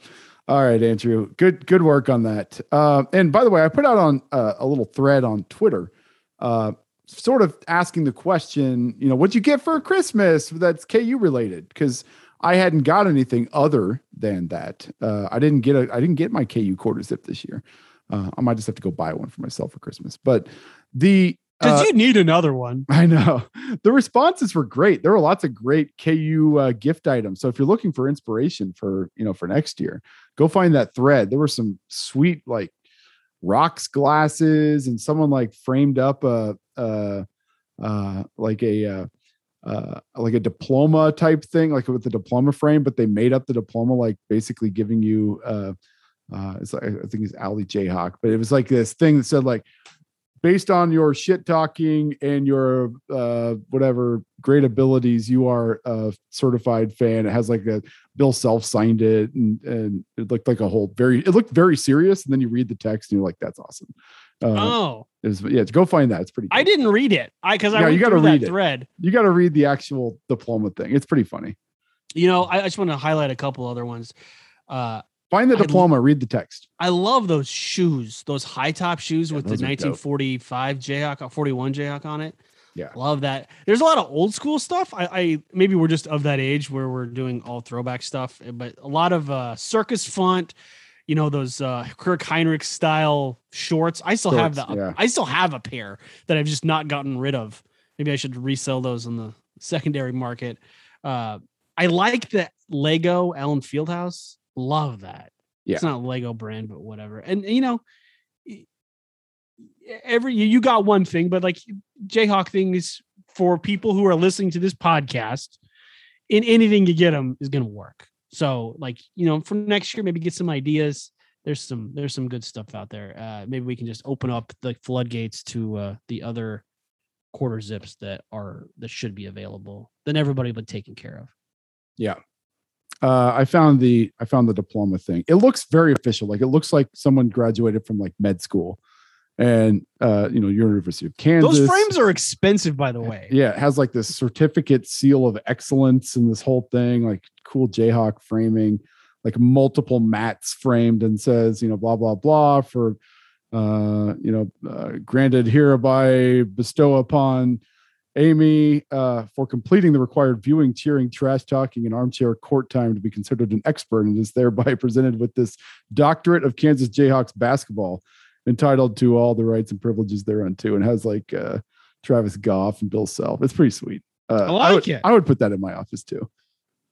S2: All right, Andrew, good good work on that. Uh, and by the way, I put out on uh, a little thread on Twitter, uh, sort of asking the question, you know, what'd you get for Christmas that's KU related? Because I hadn't got anything other than that. Uh, I didn't get a I didn't get my KU quarter zip this year. Uh, I might just have to go buy one for myself for Christmas. But the
S3: Because
S2: uh,
S3: you need another one.
S2: I know the responses were great. There were lots of great KU uh, gift items. So if you're looking for inspiration for you know for next year, go find that thread. There were some sweet like rocks glasses, and someone like framed up a, a uh, like a uh, uh, like a diploma type thing, like with the diploma frame, but they made up the diploma like basically giving you. Uh, uh, it's like, I think it's Ali Jayhawk, but it was like this thing that said like based on your shit talking and your uh whatever great abilities you are a certified fan it has like a bill self signed it and and it looked like a whole very it looked very serious and then you read the text and you're like that's awesome uh
S3: oh,
S2: it was, yeah go find that it's pretty
S3: I didn't read it. I because I
S2: Yeah, you
S3: through that
S2: read it.
S3: thread.
S2: you got to read the actual diploma thing it's pretty funny
S3: You know, I, I just want to highlight a couple other ones. Uh,
S2: find the
S3: I-
S2: diploma read the text
S3: I love those shoes, those high top shoes with the
S2: those are dope.
S3: 1945 Jayhawk, uh, 41 Jayhawk on it.
S2: Yeah.
S3: love that. There's a lot of old school stuff. I, I maybe we're just of that age where we're doing all throwback stuff, eh, but a lot of uh, circus font. You know those uh, Kirk Hinrich style shorts. I still have the.
S2: yeah.
S3: I still have a pair that I've just not gotten rid of. Maybe I should resell those on the secondary market. Uh, I like the Lego Allen Fieldhouse. Love that. It's not Lego brand, but whatever. And you know, every you got one thing, but like Jayhawk thing is for people who are listening to this podcast. In anything you get them is going to work. So like you know, for next year, maybe get some ideas. There's some there's some good stuff out there. Uh, maybe we can just open up the floodgates to uh, the other quarter zips that are that should be available. Then everybody be taken care of.
S2: Yeah. Uh, I found the I found the diploma thing. It looks very official. Like it looks like someone graduated from like med school, and uh, you know, University of Kansas.
S3: Those frames are expensive, by the way.
S2: Yeah, it has like this certificate seal of excellence and this whole thing, like cool Jayhawk framing, like multiple mats framed and says, you know, blah blah blah for, uh, you know, uh, granted hereby bestow upon Amy uh, for completing the required viewing, cheering, trash talking, and armchair court time to be considered an expert, and is thereby presented with this doctorate of Kansas Jayhawks basketball, entitled to all the rights and privileges thereunto, and has like. Uh, Travis Goff and Bill Self. It's pretty sweet. Uh,
S3: I like
S2: would,
S3: it.
S2: I would put that in my office too.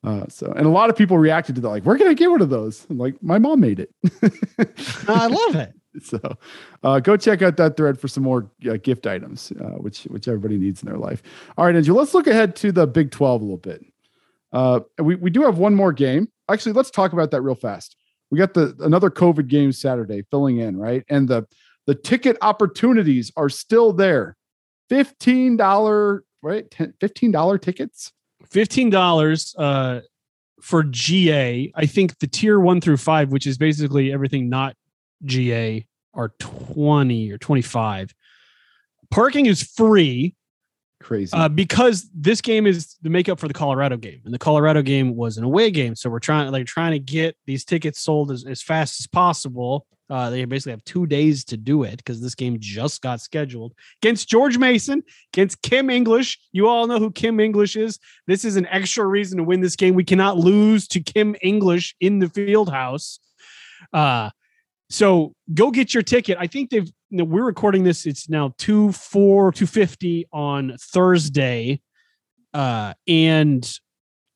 S2: Uh, so, and a lot of people reacted to that, like, "Where can I get one of those?" I'm like, my mom made it.
S3: I love it.
S2: so, uh, go check out that thread for some more uh, gift items, uh, which which everybody needs in their life. All right, Andrew, let's look ahead to the Big Twelve a little bit. Uh, we we do have one more game. Actually, let's talk about that real fast. We got the another COVID game Saturday filling in, right? And the the ticket opportunities are still there. Fifteen dollar, right? $10 Fifteen dollar tickets.
S3: Fifteen dollars uh, for GA. I think the tier one through five, which is basically everything not GA, are twenty or twenty five. Parking is free
S2: Crazy.
S3: uh, because this game is the makeup for the Colorado game, and the Colorado game was an away game. So we're trying like trying to get these tickets sold as, as fast as possible. Uh, they basically have two days to do it because this game just got scheduled against George Mason, against Kim English. You all know who Kim English is. This is an extra reason to win this game. We cannot lose to Kim English in the field house. Uh, so go get your ticket. I think they've you know, we're recording this. It's now two four two fifty on Thursday, uh, and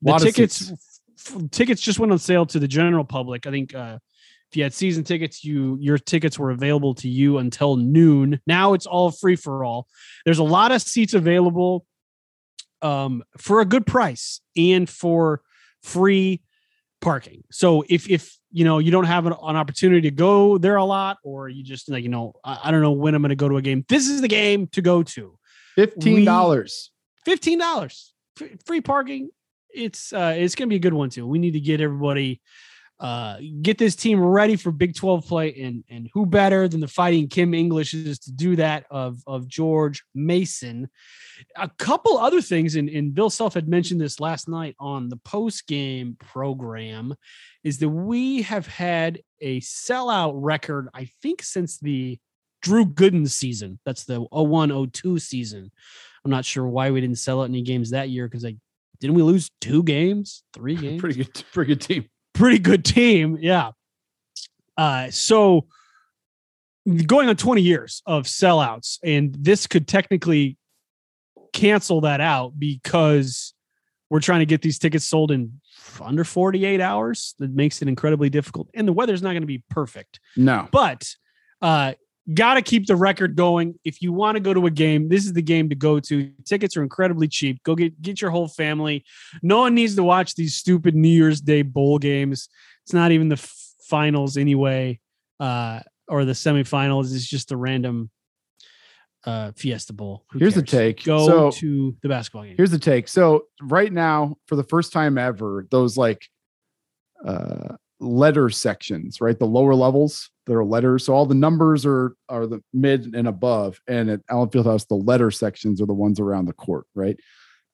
S3: the tickets f- tickets just went on sale to the general public. I think uh, if you had season tickets, you your tickets were available to you until noon. Now it's all free for all. There's a lot of seats available um, for a good price and for free parking. So if if you know you don't have an, an opportunity to go there a lot, or you just like you know I, I don't know when I'm going to go to a game. This is the game to go to.
S2: Fifteen dollars.
S3: Fifteen dollars. free parking. It's uh, it's gonna be a good one too. We need to get everybody uh, get this team ready for Big 12 play, and and who better than the fighting Kim English is to do that of of George Mason. A couple other things, and, and Bill Self had mentioned this last night on the post game program, is that we have had a sellout record, I think, since the Drew Gooden season. That's the 01 02 season. I'm not sure why we didn't sell out any games that year because I didn't we lose two games, three games?
S2: Pretty good, pretty good team.
S3: Pretty good team. Yeah. Uh, so going on 20 years of sellouts, and this could technically cancel that out because we're trying to get these tickets sold in under 48 hours. That makes it incredibly difficult. And the weather's not going to be perfect.
S2: No,
S3: But uh got to keep the record going. If you want to go to a game, this is the game to go to. Tickets are incredibly cheap. Go get get your whole family. No one needs to watch these stupid New Year's Day bowl games. It's not even the finals anyway, uh, or the semifinals. It's just a random uh Fiesta Bowl. Who
S2: here's the take.
S3: Go
S2: so
S3: to the basketball game.
S2: here's the take. So right now, for the first time ever, those like uh letter sections, right? The lower levels that are letters. So all the numbers are are the mid and above. And at Allen Fieldhouse, the letter sections are the ones around the court, right?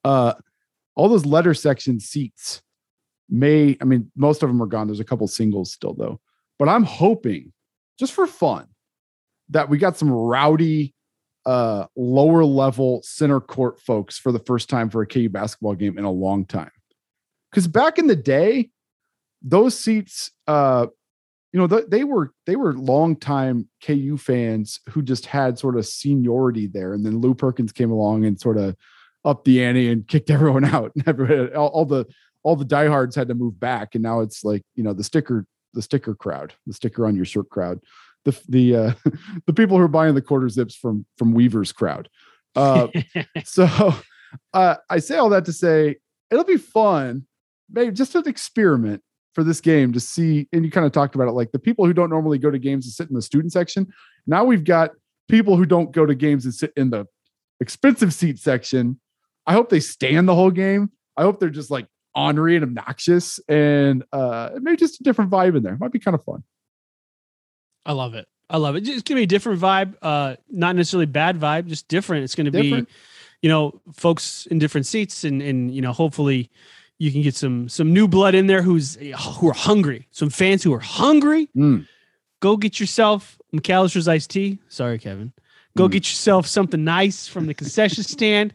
S2: Uh all those letter section seats may, I mean, most of them are gone. There's a couple singles still though. But I'm hoping, just for fun, that we got some rowdy uh lower level center court folks for the first time for a KU basketball game in a long time. Cuz back in the day, those seats uh you know they were they were long time KU fans who just had sort of seniority there. And then Lew Perkins came along and sort of upped the ante and kicked everyone out. And everybody, all, all the all the diehards had to move back. And now it's like you know the sticker the sticker crowd the sticker on your shirt crowd the the uh the people who are buying the quarter zips from from Weaver's crowd. Uh so uh, I say all that to say it'll be fun, maybe just an experiment for this game to see. And you kind of talked about it, like the people who don't normally go to games and sit in the student section. Now we've got people who don't go to games and sit in the expensive seat section. I hope they stand the whole game. I hope they're just like ornery and obnoxious, and uh, maybe just a different vibe in there. Might be kind of fun.
S3: I love it. I love it. It's gonna be a different vibe. Uh, not necessarily bad vibe, just different. It's gonna be, you know, folks in different seats, and and you know, hopefully, you can get some some new blood in there who's who are hungry. Some fans who are hungry.
S2: Mm.
S3: Go get yourself McAlister's iced tea. Sorry, Kevin. Go
S2: Mm.
S3: get yourself something nice from the concession stand.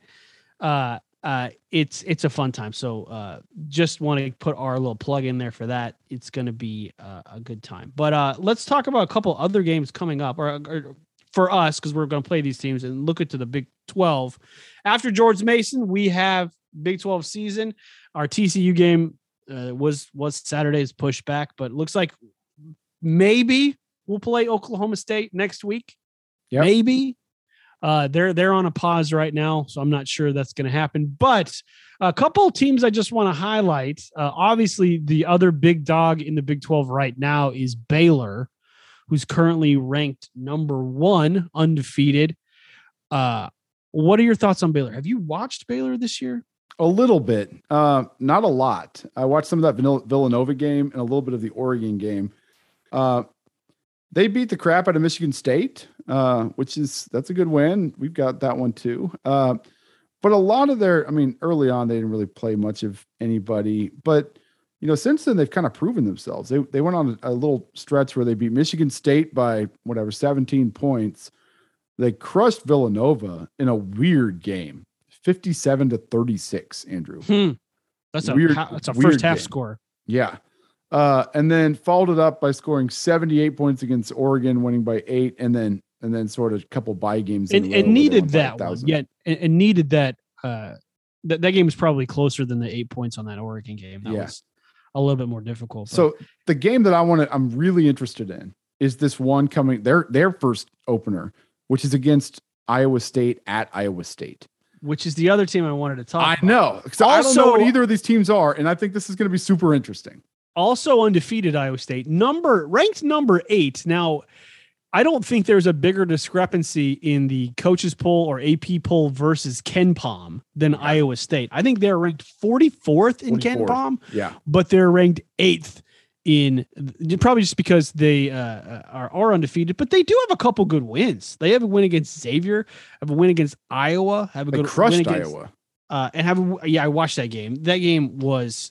S3: Uh, uh, it's it's a fun time. So uh, just want to put our little plug in there for that. It's going to be uh, a good time. But uh, let's talk about a couple other games coming up, or, or for us because we're going to play these teams and look into the Big Twelve. After George Mason, we have Big Twelve season. Our TCU game uh, was was Saturday's pushback, but looks like maybe we'll play Oklahoma State next week.
S2: Yep.
S3: Maybe. Uh, they're they're on a pause right now, so I'm not sure that's going to happen. But a couple of teams I just want to highlight. Uh, obviously, the other big dog in the Big 12 right now is Baylor, who's currently ranked number one, undefeated. Uh, what are your thoughts on Baylor? Have you watched Baylor this year?
S2: A little bit, uh, not a lot. I watched some of that Villanova game and a little bit of the Oregon game. Uh, they beat the crap out of Michigan State, uh, which is that's a good win. We've got that one too. Uh, but a lot of their, I mean, early on they didn't really play much of anybody, but you know, since then they've kind of proven themselves. They they went on a, a little stretch where they beat Michigan State by whatever 17 points. They crushed Villanova in a weird game, 57 to 36. Andrew,
S3: Hmm. That's a
S2: Weird-
S3: that's a first half
S2: game.
S3: score.
S2: yeah. Uh, and then followed it up by scoring 78 points against Oregon, winning by eight, and then and then sort of a couple bye games in
S3: and, needed that one. Yeah, and, and needed that. Uh, that that game was probably closer than the eight points on that Oregon game. That
S2: Yeah.
S3: was a little bit more difficult. but-
S2: So the game that I want to, I'm really interested in is this one coming their their first opener, which is against Iowa State at Iowa State.
S3: Which is the other team I wanted to talk.
S2: I
S3: about.
S2: know. because I don't know what either of these teams are, and I think this is going to be super interesting.
S3: Also undefeated Iowa State, number ranked number eight. Now, I don't think there's a bigger discrepancy in the coaches poll or AP poll versus KenPom than Iowa State. I think they're ranked 44th in Ken
S2: 44th.
S3: Palm,
S2: Yeah.
S3: but they're ranked eighth in probably just because they uh, are, are undefeated, but they do have a couple good wins. They have a win against Xavier, have a win against Iowa, have a
S2: They
S3: good
S2: crushed
S3: win against,
S2: Iowa.
S3: uh, and have a, yeah, I watched that game. That game was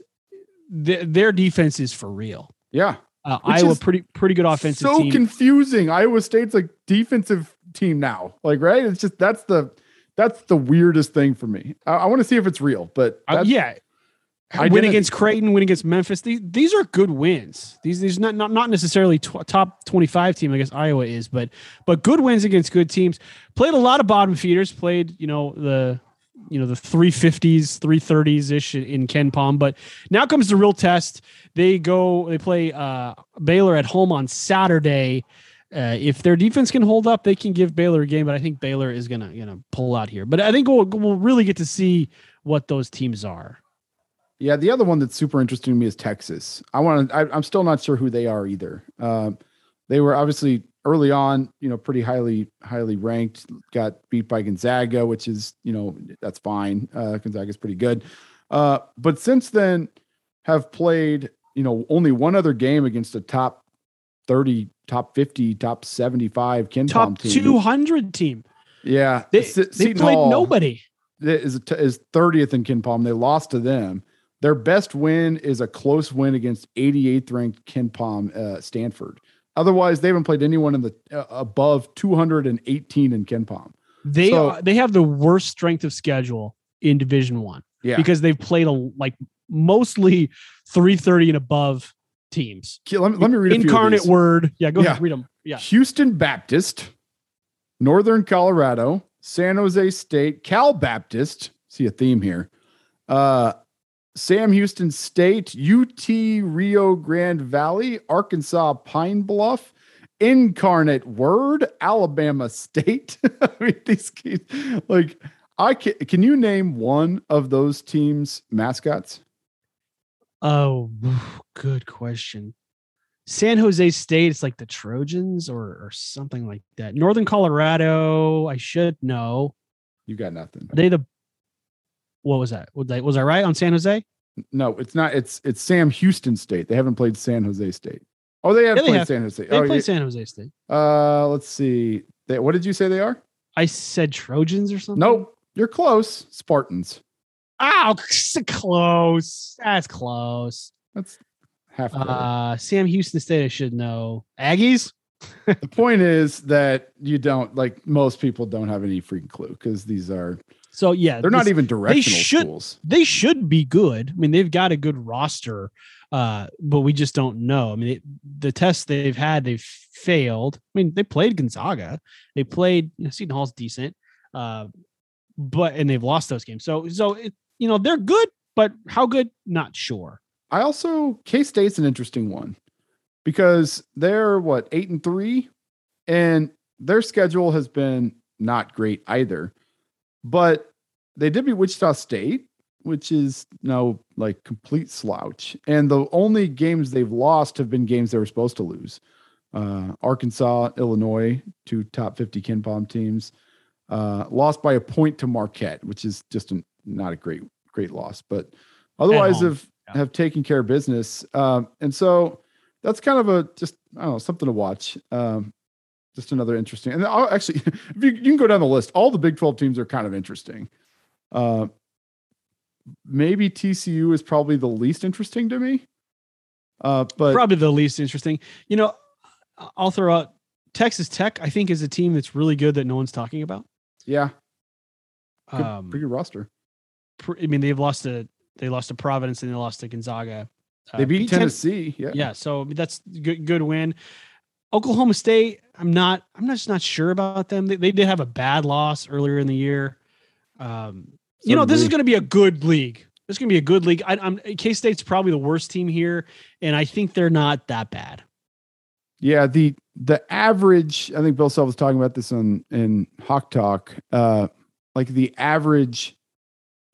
S3: th- their defense is for real.
S2: Yeah.
S3: Uh, Iowa pretty pretty good offensive
S2: so
S3: team.
S2: confusing. Iowa State's a defensive team now. Like, right? It's just that's the that's the weirdest thing for me. I, I want to see if it's real, but
S3: Uh,
S2: that's-
S3: yeah. Win against Creighton, win against Memphis. These, these are good wins. These these not not not necessarily tw- top twenty five team. I guess Iowa is, but but good wins against good teams. Played a lot of bottom feeders. Played you know the you know the three fifties, three thirties ish in KenPom. But now comes the real test. They go. They play uh, Baylor at home on Saturday. Uh, if their defense can hold up, they can give Baylor a game. But I think Baylor is gonna gonna pull out here. But I think we'll we'll really get to see what those teams are.
S2: Yeah, the other one that's super interesting to me is Texas. I want to. I'm still not sure who they are either. Um, they were obviously early on, you know, pretty highly highly ranked. Got beat by Gonzaga, which is you know that's fine. Uh, Gonzaga's pretty good, uh, but since then have played you know only one other game against a top thirty, top fifty, top seventy five KenPom
S3: top
S2: team.
S3: 200 team.
S2: Yeah,
S3: They,
S2: Se-
S3: they played
S2: Hall
S3: nobody.
S2: is is 30th in KenPom. They lost to them. Their best win is a close win against 88th ranked KenPom uh, Stanford. Otherwise, they haven't played anyone in the uh, above 218 in Ken Palm.
S3: They
S2: So-
S3: are, they have the worst strength of schedule in Division One
S2: Yeah,
S3: because they've played a like mostly 330 and above teams.
S2: let me, let me read a few of
S3: Incarnate word. Yeah, go
S2: Yeah.
S3: ahead, read them. Yeah.
S2: Houston Baptist, Northern Colorado, San Jose State, Cal Baptist. See a theme here. Uh, Sam Houston State, UT Rio Grande Valley, Arkansas Pine Bluff, Incarnate Word, Alabama State. I mean, these kids, like, I can. Can you name one of those teams' mascots?
S3: Oh, good question. San Jose State, it's like the Trojans or or something like that. Northern Colorado, I should know.
S2: You got nothing.
S3: Are they the what was that? Was I, was I right on San Jose?
S2: No, it's not. It's it's Sam Houston State. They haven't played San Jose State. Oh, they have
S3: Yeah, they
S2: played
S3: have.
S2: San Jose.
S3: They
S2: oh,
S3: play
S2: yeah.
S3: San Jose State.
S2: Uh, let's see. They, what did you say they are?
S3: I said Trojans or something.
S2: Nope, you're close. Spartans.
S3: Oh, close. That's close.
S2: That's half.
S3: Uh, Sam Houston State, I should know. Aggies.
S2: the point is that you don't like most people don't have any freaking clue because these are
S3: So yeah,
S2: they're not even directional
S3: should-
S2: schools.
S3: They should be good. I mean, they've got a good roster, uh, but we just don't know. I mean, it, the tests they've had, they've failed. I mean, they played Gonzaga. They played you know, Seton Hall's decent, uh, but and they've lost those games. So so it, you know they're good, but how good? Not sure.
S2: I also K State's an interesting one because they're what eight and three, and their schedule has been not great either. But they did beat Wichita State, which is no like complete slouch. And the only games they've lost have been games they were supposed to lose. Uh, Arkansas, Illinois, two top 50 KenPom teams, uh, lost by a point to Marquette, which is just an, not a great, great loss. But otherwise, have
S3: yeah.
S2: have taken care of business. Um, and so that's kind of a just I don't know something to watch. Um, just another interesting. And I'll actually, if you, you can go down the list, all the Big Twelve teams are kind of interesting. Uh, maybe TCU is probably the least interesting to me. Uh, but
S3: Probably the least interesting. You know, I'll throw out Texas Tech. I think is a team that's really good that no one's talking about.
S2: yeah, good,
S3: Um,
S2: pretty good roster.
S3: I mean, they've lost to they lost to Providence and they lost to Gonzaga. Uh,
S2: They beat
S3: Ten-
S2: Tennessee. yeah,
S3: yeah, so that's good. Good win. Oklahoma State. I'm not. I'm not just not sure about them. They, they did have a bad loss earlier in the year. Um, you know, this is going to be a good league. This is going to be a good league. I, I'm K State's probably the worst team here, and I think they're not that bad.
S2: Yeah, the the average, I think Bill Self was talking about this on in Hawk Talk. Uh like the average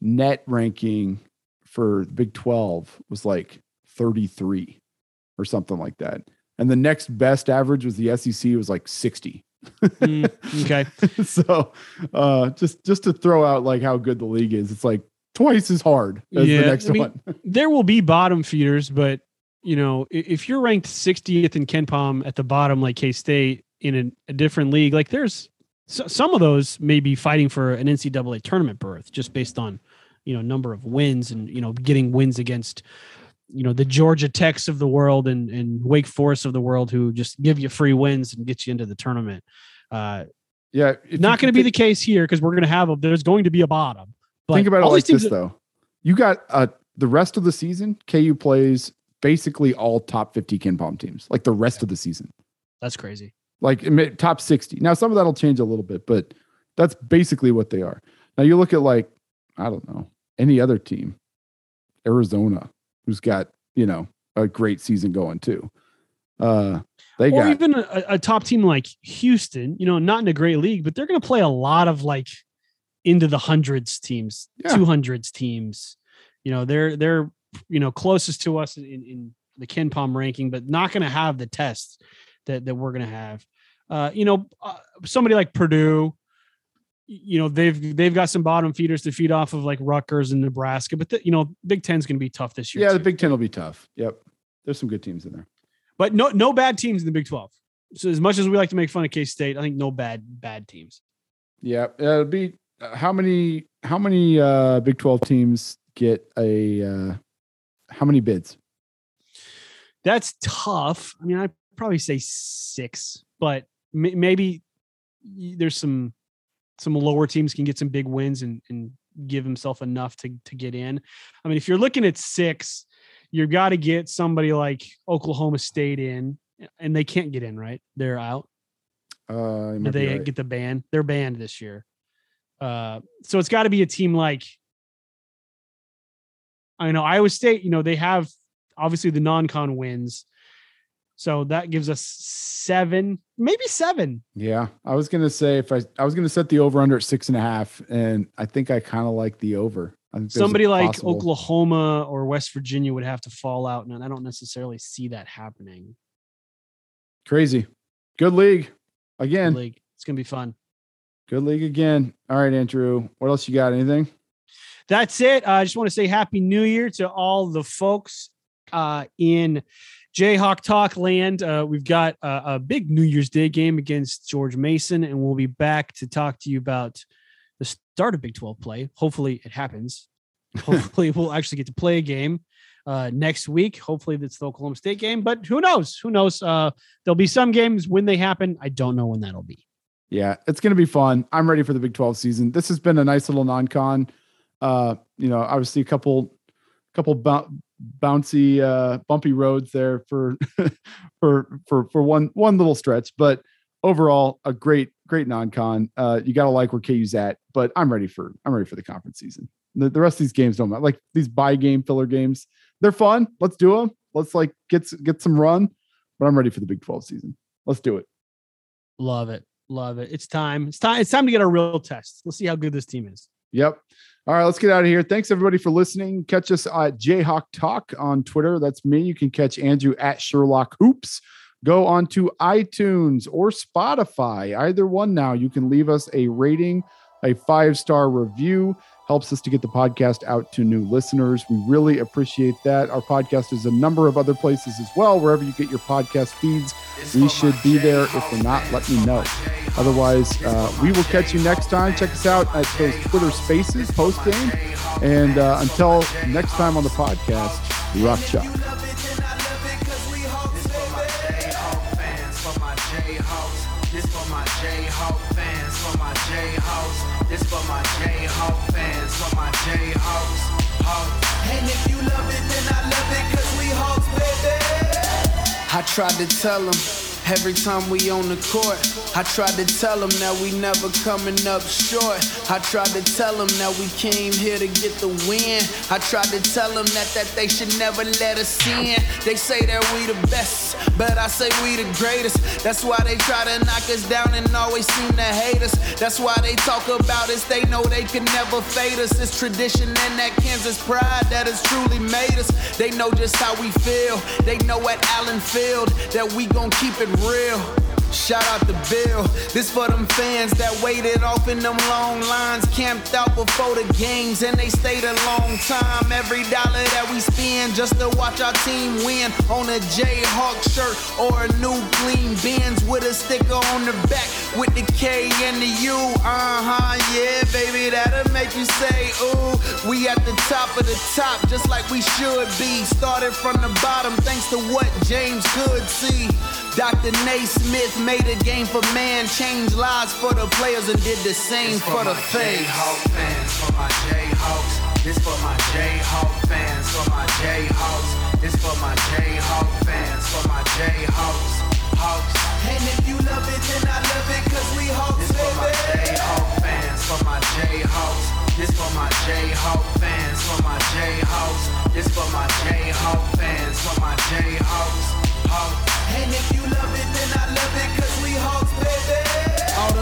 S2: net ranking for Big 12 was like 33 or something like that. and the next best average was the SEC was like 60.
S3: Mm, okay.
S2: so uh just just to throw out like how good the league is, it's like twice as hard as
S3: Yeah,
S2: the next
S3: I mean,
S2: one.
S3: there will be bottom feeders, but you know, if you're ranked 60th in KenPom at the bottom, like K State in a, a different league, like there's so, some of those may be fighting for an NCAA tournament berth just based on, you know, number of wins and, you know, getting wins against, you know, the Georgia Techs of the world and, and Wake Forest of the world who just give you free wins and get you into the tournament. Uh,
S2: yeah,
S3: not going to be the case here because we're going to have a, there's going to be a bottom. But
S2: think about it
S3: all
S2: like
S3: these teams
S2: though. You got uh the rest of the season, KU plays basically all top 50 KenPom teams, like the rest of the season.
S3: that's crazy.
S2: like top 60. Now, some of that'll change a little bit, but that's basically what they are. Now, you look at like, I don't know, any other team, Arizona, who's got, you know, a great season going too. Uh, they
S3: or
S2: got,
S3: even a, a top team like Houston, you know, not in a great league, but they're going to play a lot of like into the hundreds teams,
S2: Yeah.
S3: two hundreds teams. You know, they're they're you know closest to us in, in the KenPom ranking, but not going to have the tests that that we're going to have. Uh, you know, uh, somebody like Purdue, you know, they've they've got some bottom feeders to feed off of like Rutgers and Nebraska, but the, you know, Big Ten's going to be tough this year.
S2: yeah, the. Big Ten will be tough. Yep. There's some good teams in there.
S3: but no no bad teams in the Big Twelve. So as much as we like to make fun of K State, I think no bad bad teams.
S2: Yeah. It'll be uh, how many, how many uh, Big 12 teams get a, uh, how many bids?
S3: That's tough. I mean, I'd probably say six, but may- maybe there's some some lower teams can get some big wins and and give himself enough to to get in. I mean, if you're looking at six, you've got to get somebody like Oklahoma State in, and they can't get in, right? They're out.
S2: Uh,
S3: they
S2: right.
S3: get the ban? They're banned this year. Uh, so it's got to be a team like I know Iowa State. You know they have obviously the non-con wins, so that gives us seven, maybe seven.
S2: Yeah, I was gonna say if I I was gonna set the over under at six and a half, and I think I kind of like the over. I think
S3: Somebody like
S2: possible-
S3: Oklahoma or West Virginia would have to fall out, and I don't necessarily see that happening.
S2: Crazy, good league again.
S3: Like it's gonna be fun.
S2: Good league again. All right, Andrew. What else you got? Anything?
S3: that's it. Uh, I just want to say Happy New Year to all the folks uh, in Jayhawk Talk land. Uh, we've got a, a big New Year's Day game against George Mason, and we'll be back to talk to you about the start of Big 12 play. Hopefully, it happens. Hopefully, we'll actually get to play a game uh, next week. Hopefully, that's the Oklahoma State game, but who knows? Who knows? Uh, there'll be some games when they happen. I don't know when that'll be.
S2: Yeah, it's gonna be fun. I'm ready for the Big 12 season. This has been a nice little non-con. Uh, you know, obviously a couple, a couple bouncy, uh, bumpy roads there for, for for for one one little stretch, but overall a great great non-con. Uh, you gotta like where KU's at, but I'm ready for I'm ready for the conference season. The, the rest of these games don't matter. Like these buy game filler games, they're fun. Let's do them. Let's like get get some run. But I'm ready for the Big 12 season. Let's do it.
S3: Love it. Love it. It's time. It's time. It's time to get a real test. Let's see how good this team is.
S2: Yep. All right, let's get out of here. Thanks everybody for listening. Catch us at Jayhawk Talk on Twitter. That's me. You can catch Andrew at Sherlock Hoops. Go on to iTunes or Spotify, either one now. You can leave us a rating, a five star review. Helps us to get the podcast out to new listeners. We really appreciate that. Our podcast is a number of other places as well. Wherever you get your podcast feeds, we should be there. If we're not, let me know. Otherwise, uh, we will catch you next time. Check us out at those Twitter Spaces post game. And uh, until next time on the podcast, rock
S4: chalk. I tried to tell him Every time we on the court, I tried to tell them that we never coming up short. I tried to tell them that we came here to get the win. I tried to tell them that, that they should never let us in. They say that we the best, but I say we the greatest. That's why they try to knock us down and always seem to hate us. That's why they talk about us, they know they can never fade us. It's tradition and that Kansas pride that has truly made us. They know just how we feel. They know at Allen Field that we gon' keep it real. Shout out to Bill. This for them fans that waited off in them long lines, camped out before the games, and they stayed a long time. Every dollar that we spend just to watch our team win on a Jayhawk shirt or a new clean Benz with a sticker on the back with the K and the U. Uh huh, yeah, baby, that'll make you say, ooh. We at the top of the top, just like we should be. Started from the bottom, thanks to what James could see. Dr. Naismith made a game for man, changed lives for the players, and did the same
S5: for,
S4: for, the
S5: fans. Fans, for my Jayhawks. This for my Jayhawk fans, for my Jayhawks. This for my Jayhawk fans, for my Jayhawks. Hawks.
S4: And if you love it, then I love it, cause we Hawks,
S5: this
S4: baby.
S5: for my Jayhawk fans, for my Jayhawks. This for my Jayhawk fans, for my Jayhawks. This for my Jayhawk fans, for my Jayhawks. Hawks.
S4: And if you love it, then I love it, cause we Hawks,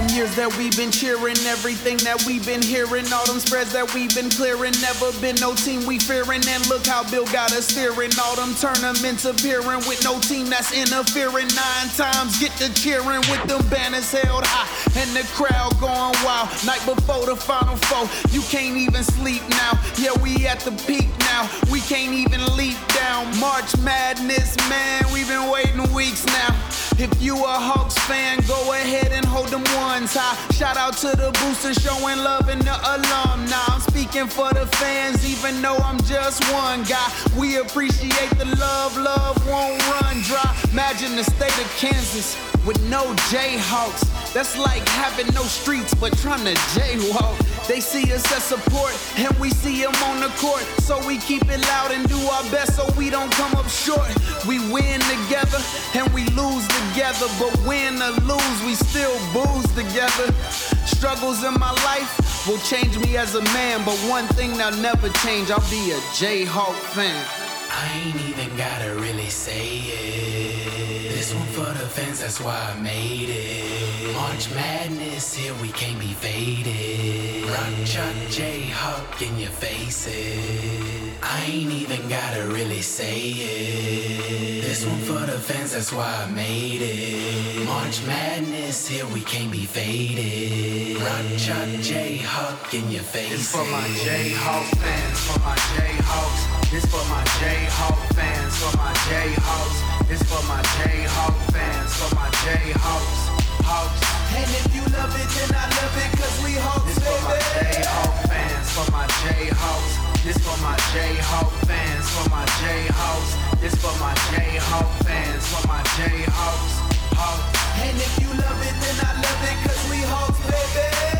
S4: them years that we've been cheering, everything that we've been hearing, all them spreads that we've been clearing, never been no team we fearing. And look how Bill got us steering, all them tournaments appearing with no team that's interfering. Nine times get to cheering with them banners held high and the crowd going wild. Night before the final four, you can't even sleep now. Yeah, we at the peak now, we can't even leap down. March Madness, man, we've been waiting weeks now. If you a Hawks fan, go ahead and hold them ones high. Shout out to the boosters showing love and the alumni. I'm speaking for the fans, even though I'm just one guy. We appreciate the love, love won't run dry. Imagine the state of Kansas with no Jayhawks. That's like having no streets but trying to jaywalk. They see us as support and we see them on the court. So we keep it loud and do our best so we don't come up short. We win together and we lose together. But win or lose, we still booze together. Struggles in my life will change me as a man. But one thing that'll never change, I'll be a Jayhawk fan.
S5: I ain't even gotta really say it. That's why I made it. March Madness, here we can't be faded. Rock Chalk J Jayhawk in your faces. I ain't even gotta really say it. This one for the fans, that's why I made it. March Madness, here we can't be faded. Rock Chalk J Jayhawk in your faces.
S4: This for my Jayhawk fans, for my Jayhawks. This for my J-Hawk fans, for my J-Hawks. This for my J-Hawk fans, for my J-Hawks. Hawks. And if you love it, then I love it, cause we Hawks,
S5: this baby. for my J-Hawk fans, for my J-Hawks. This for my J-Hawk fans, for my J-Hawks. This for my J-Hawk fans, for my J-Hawks.
S4: Hawks. And if you love it, then I love it, cause we Hawks, baby.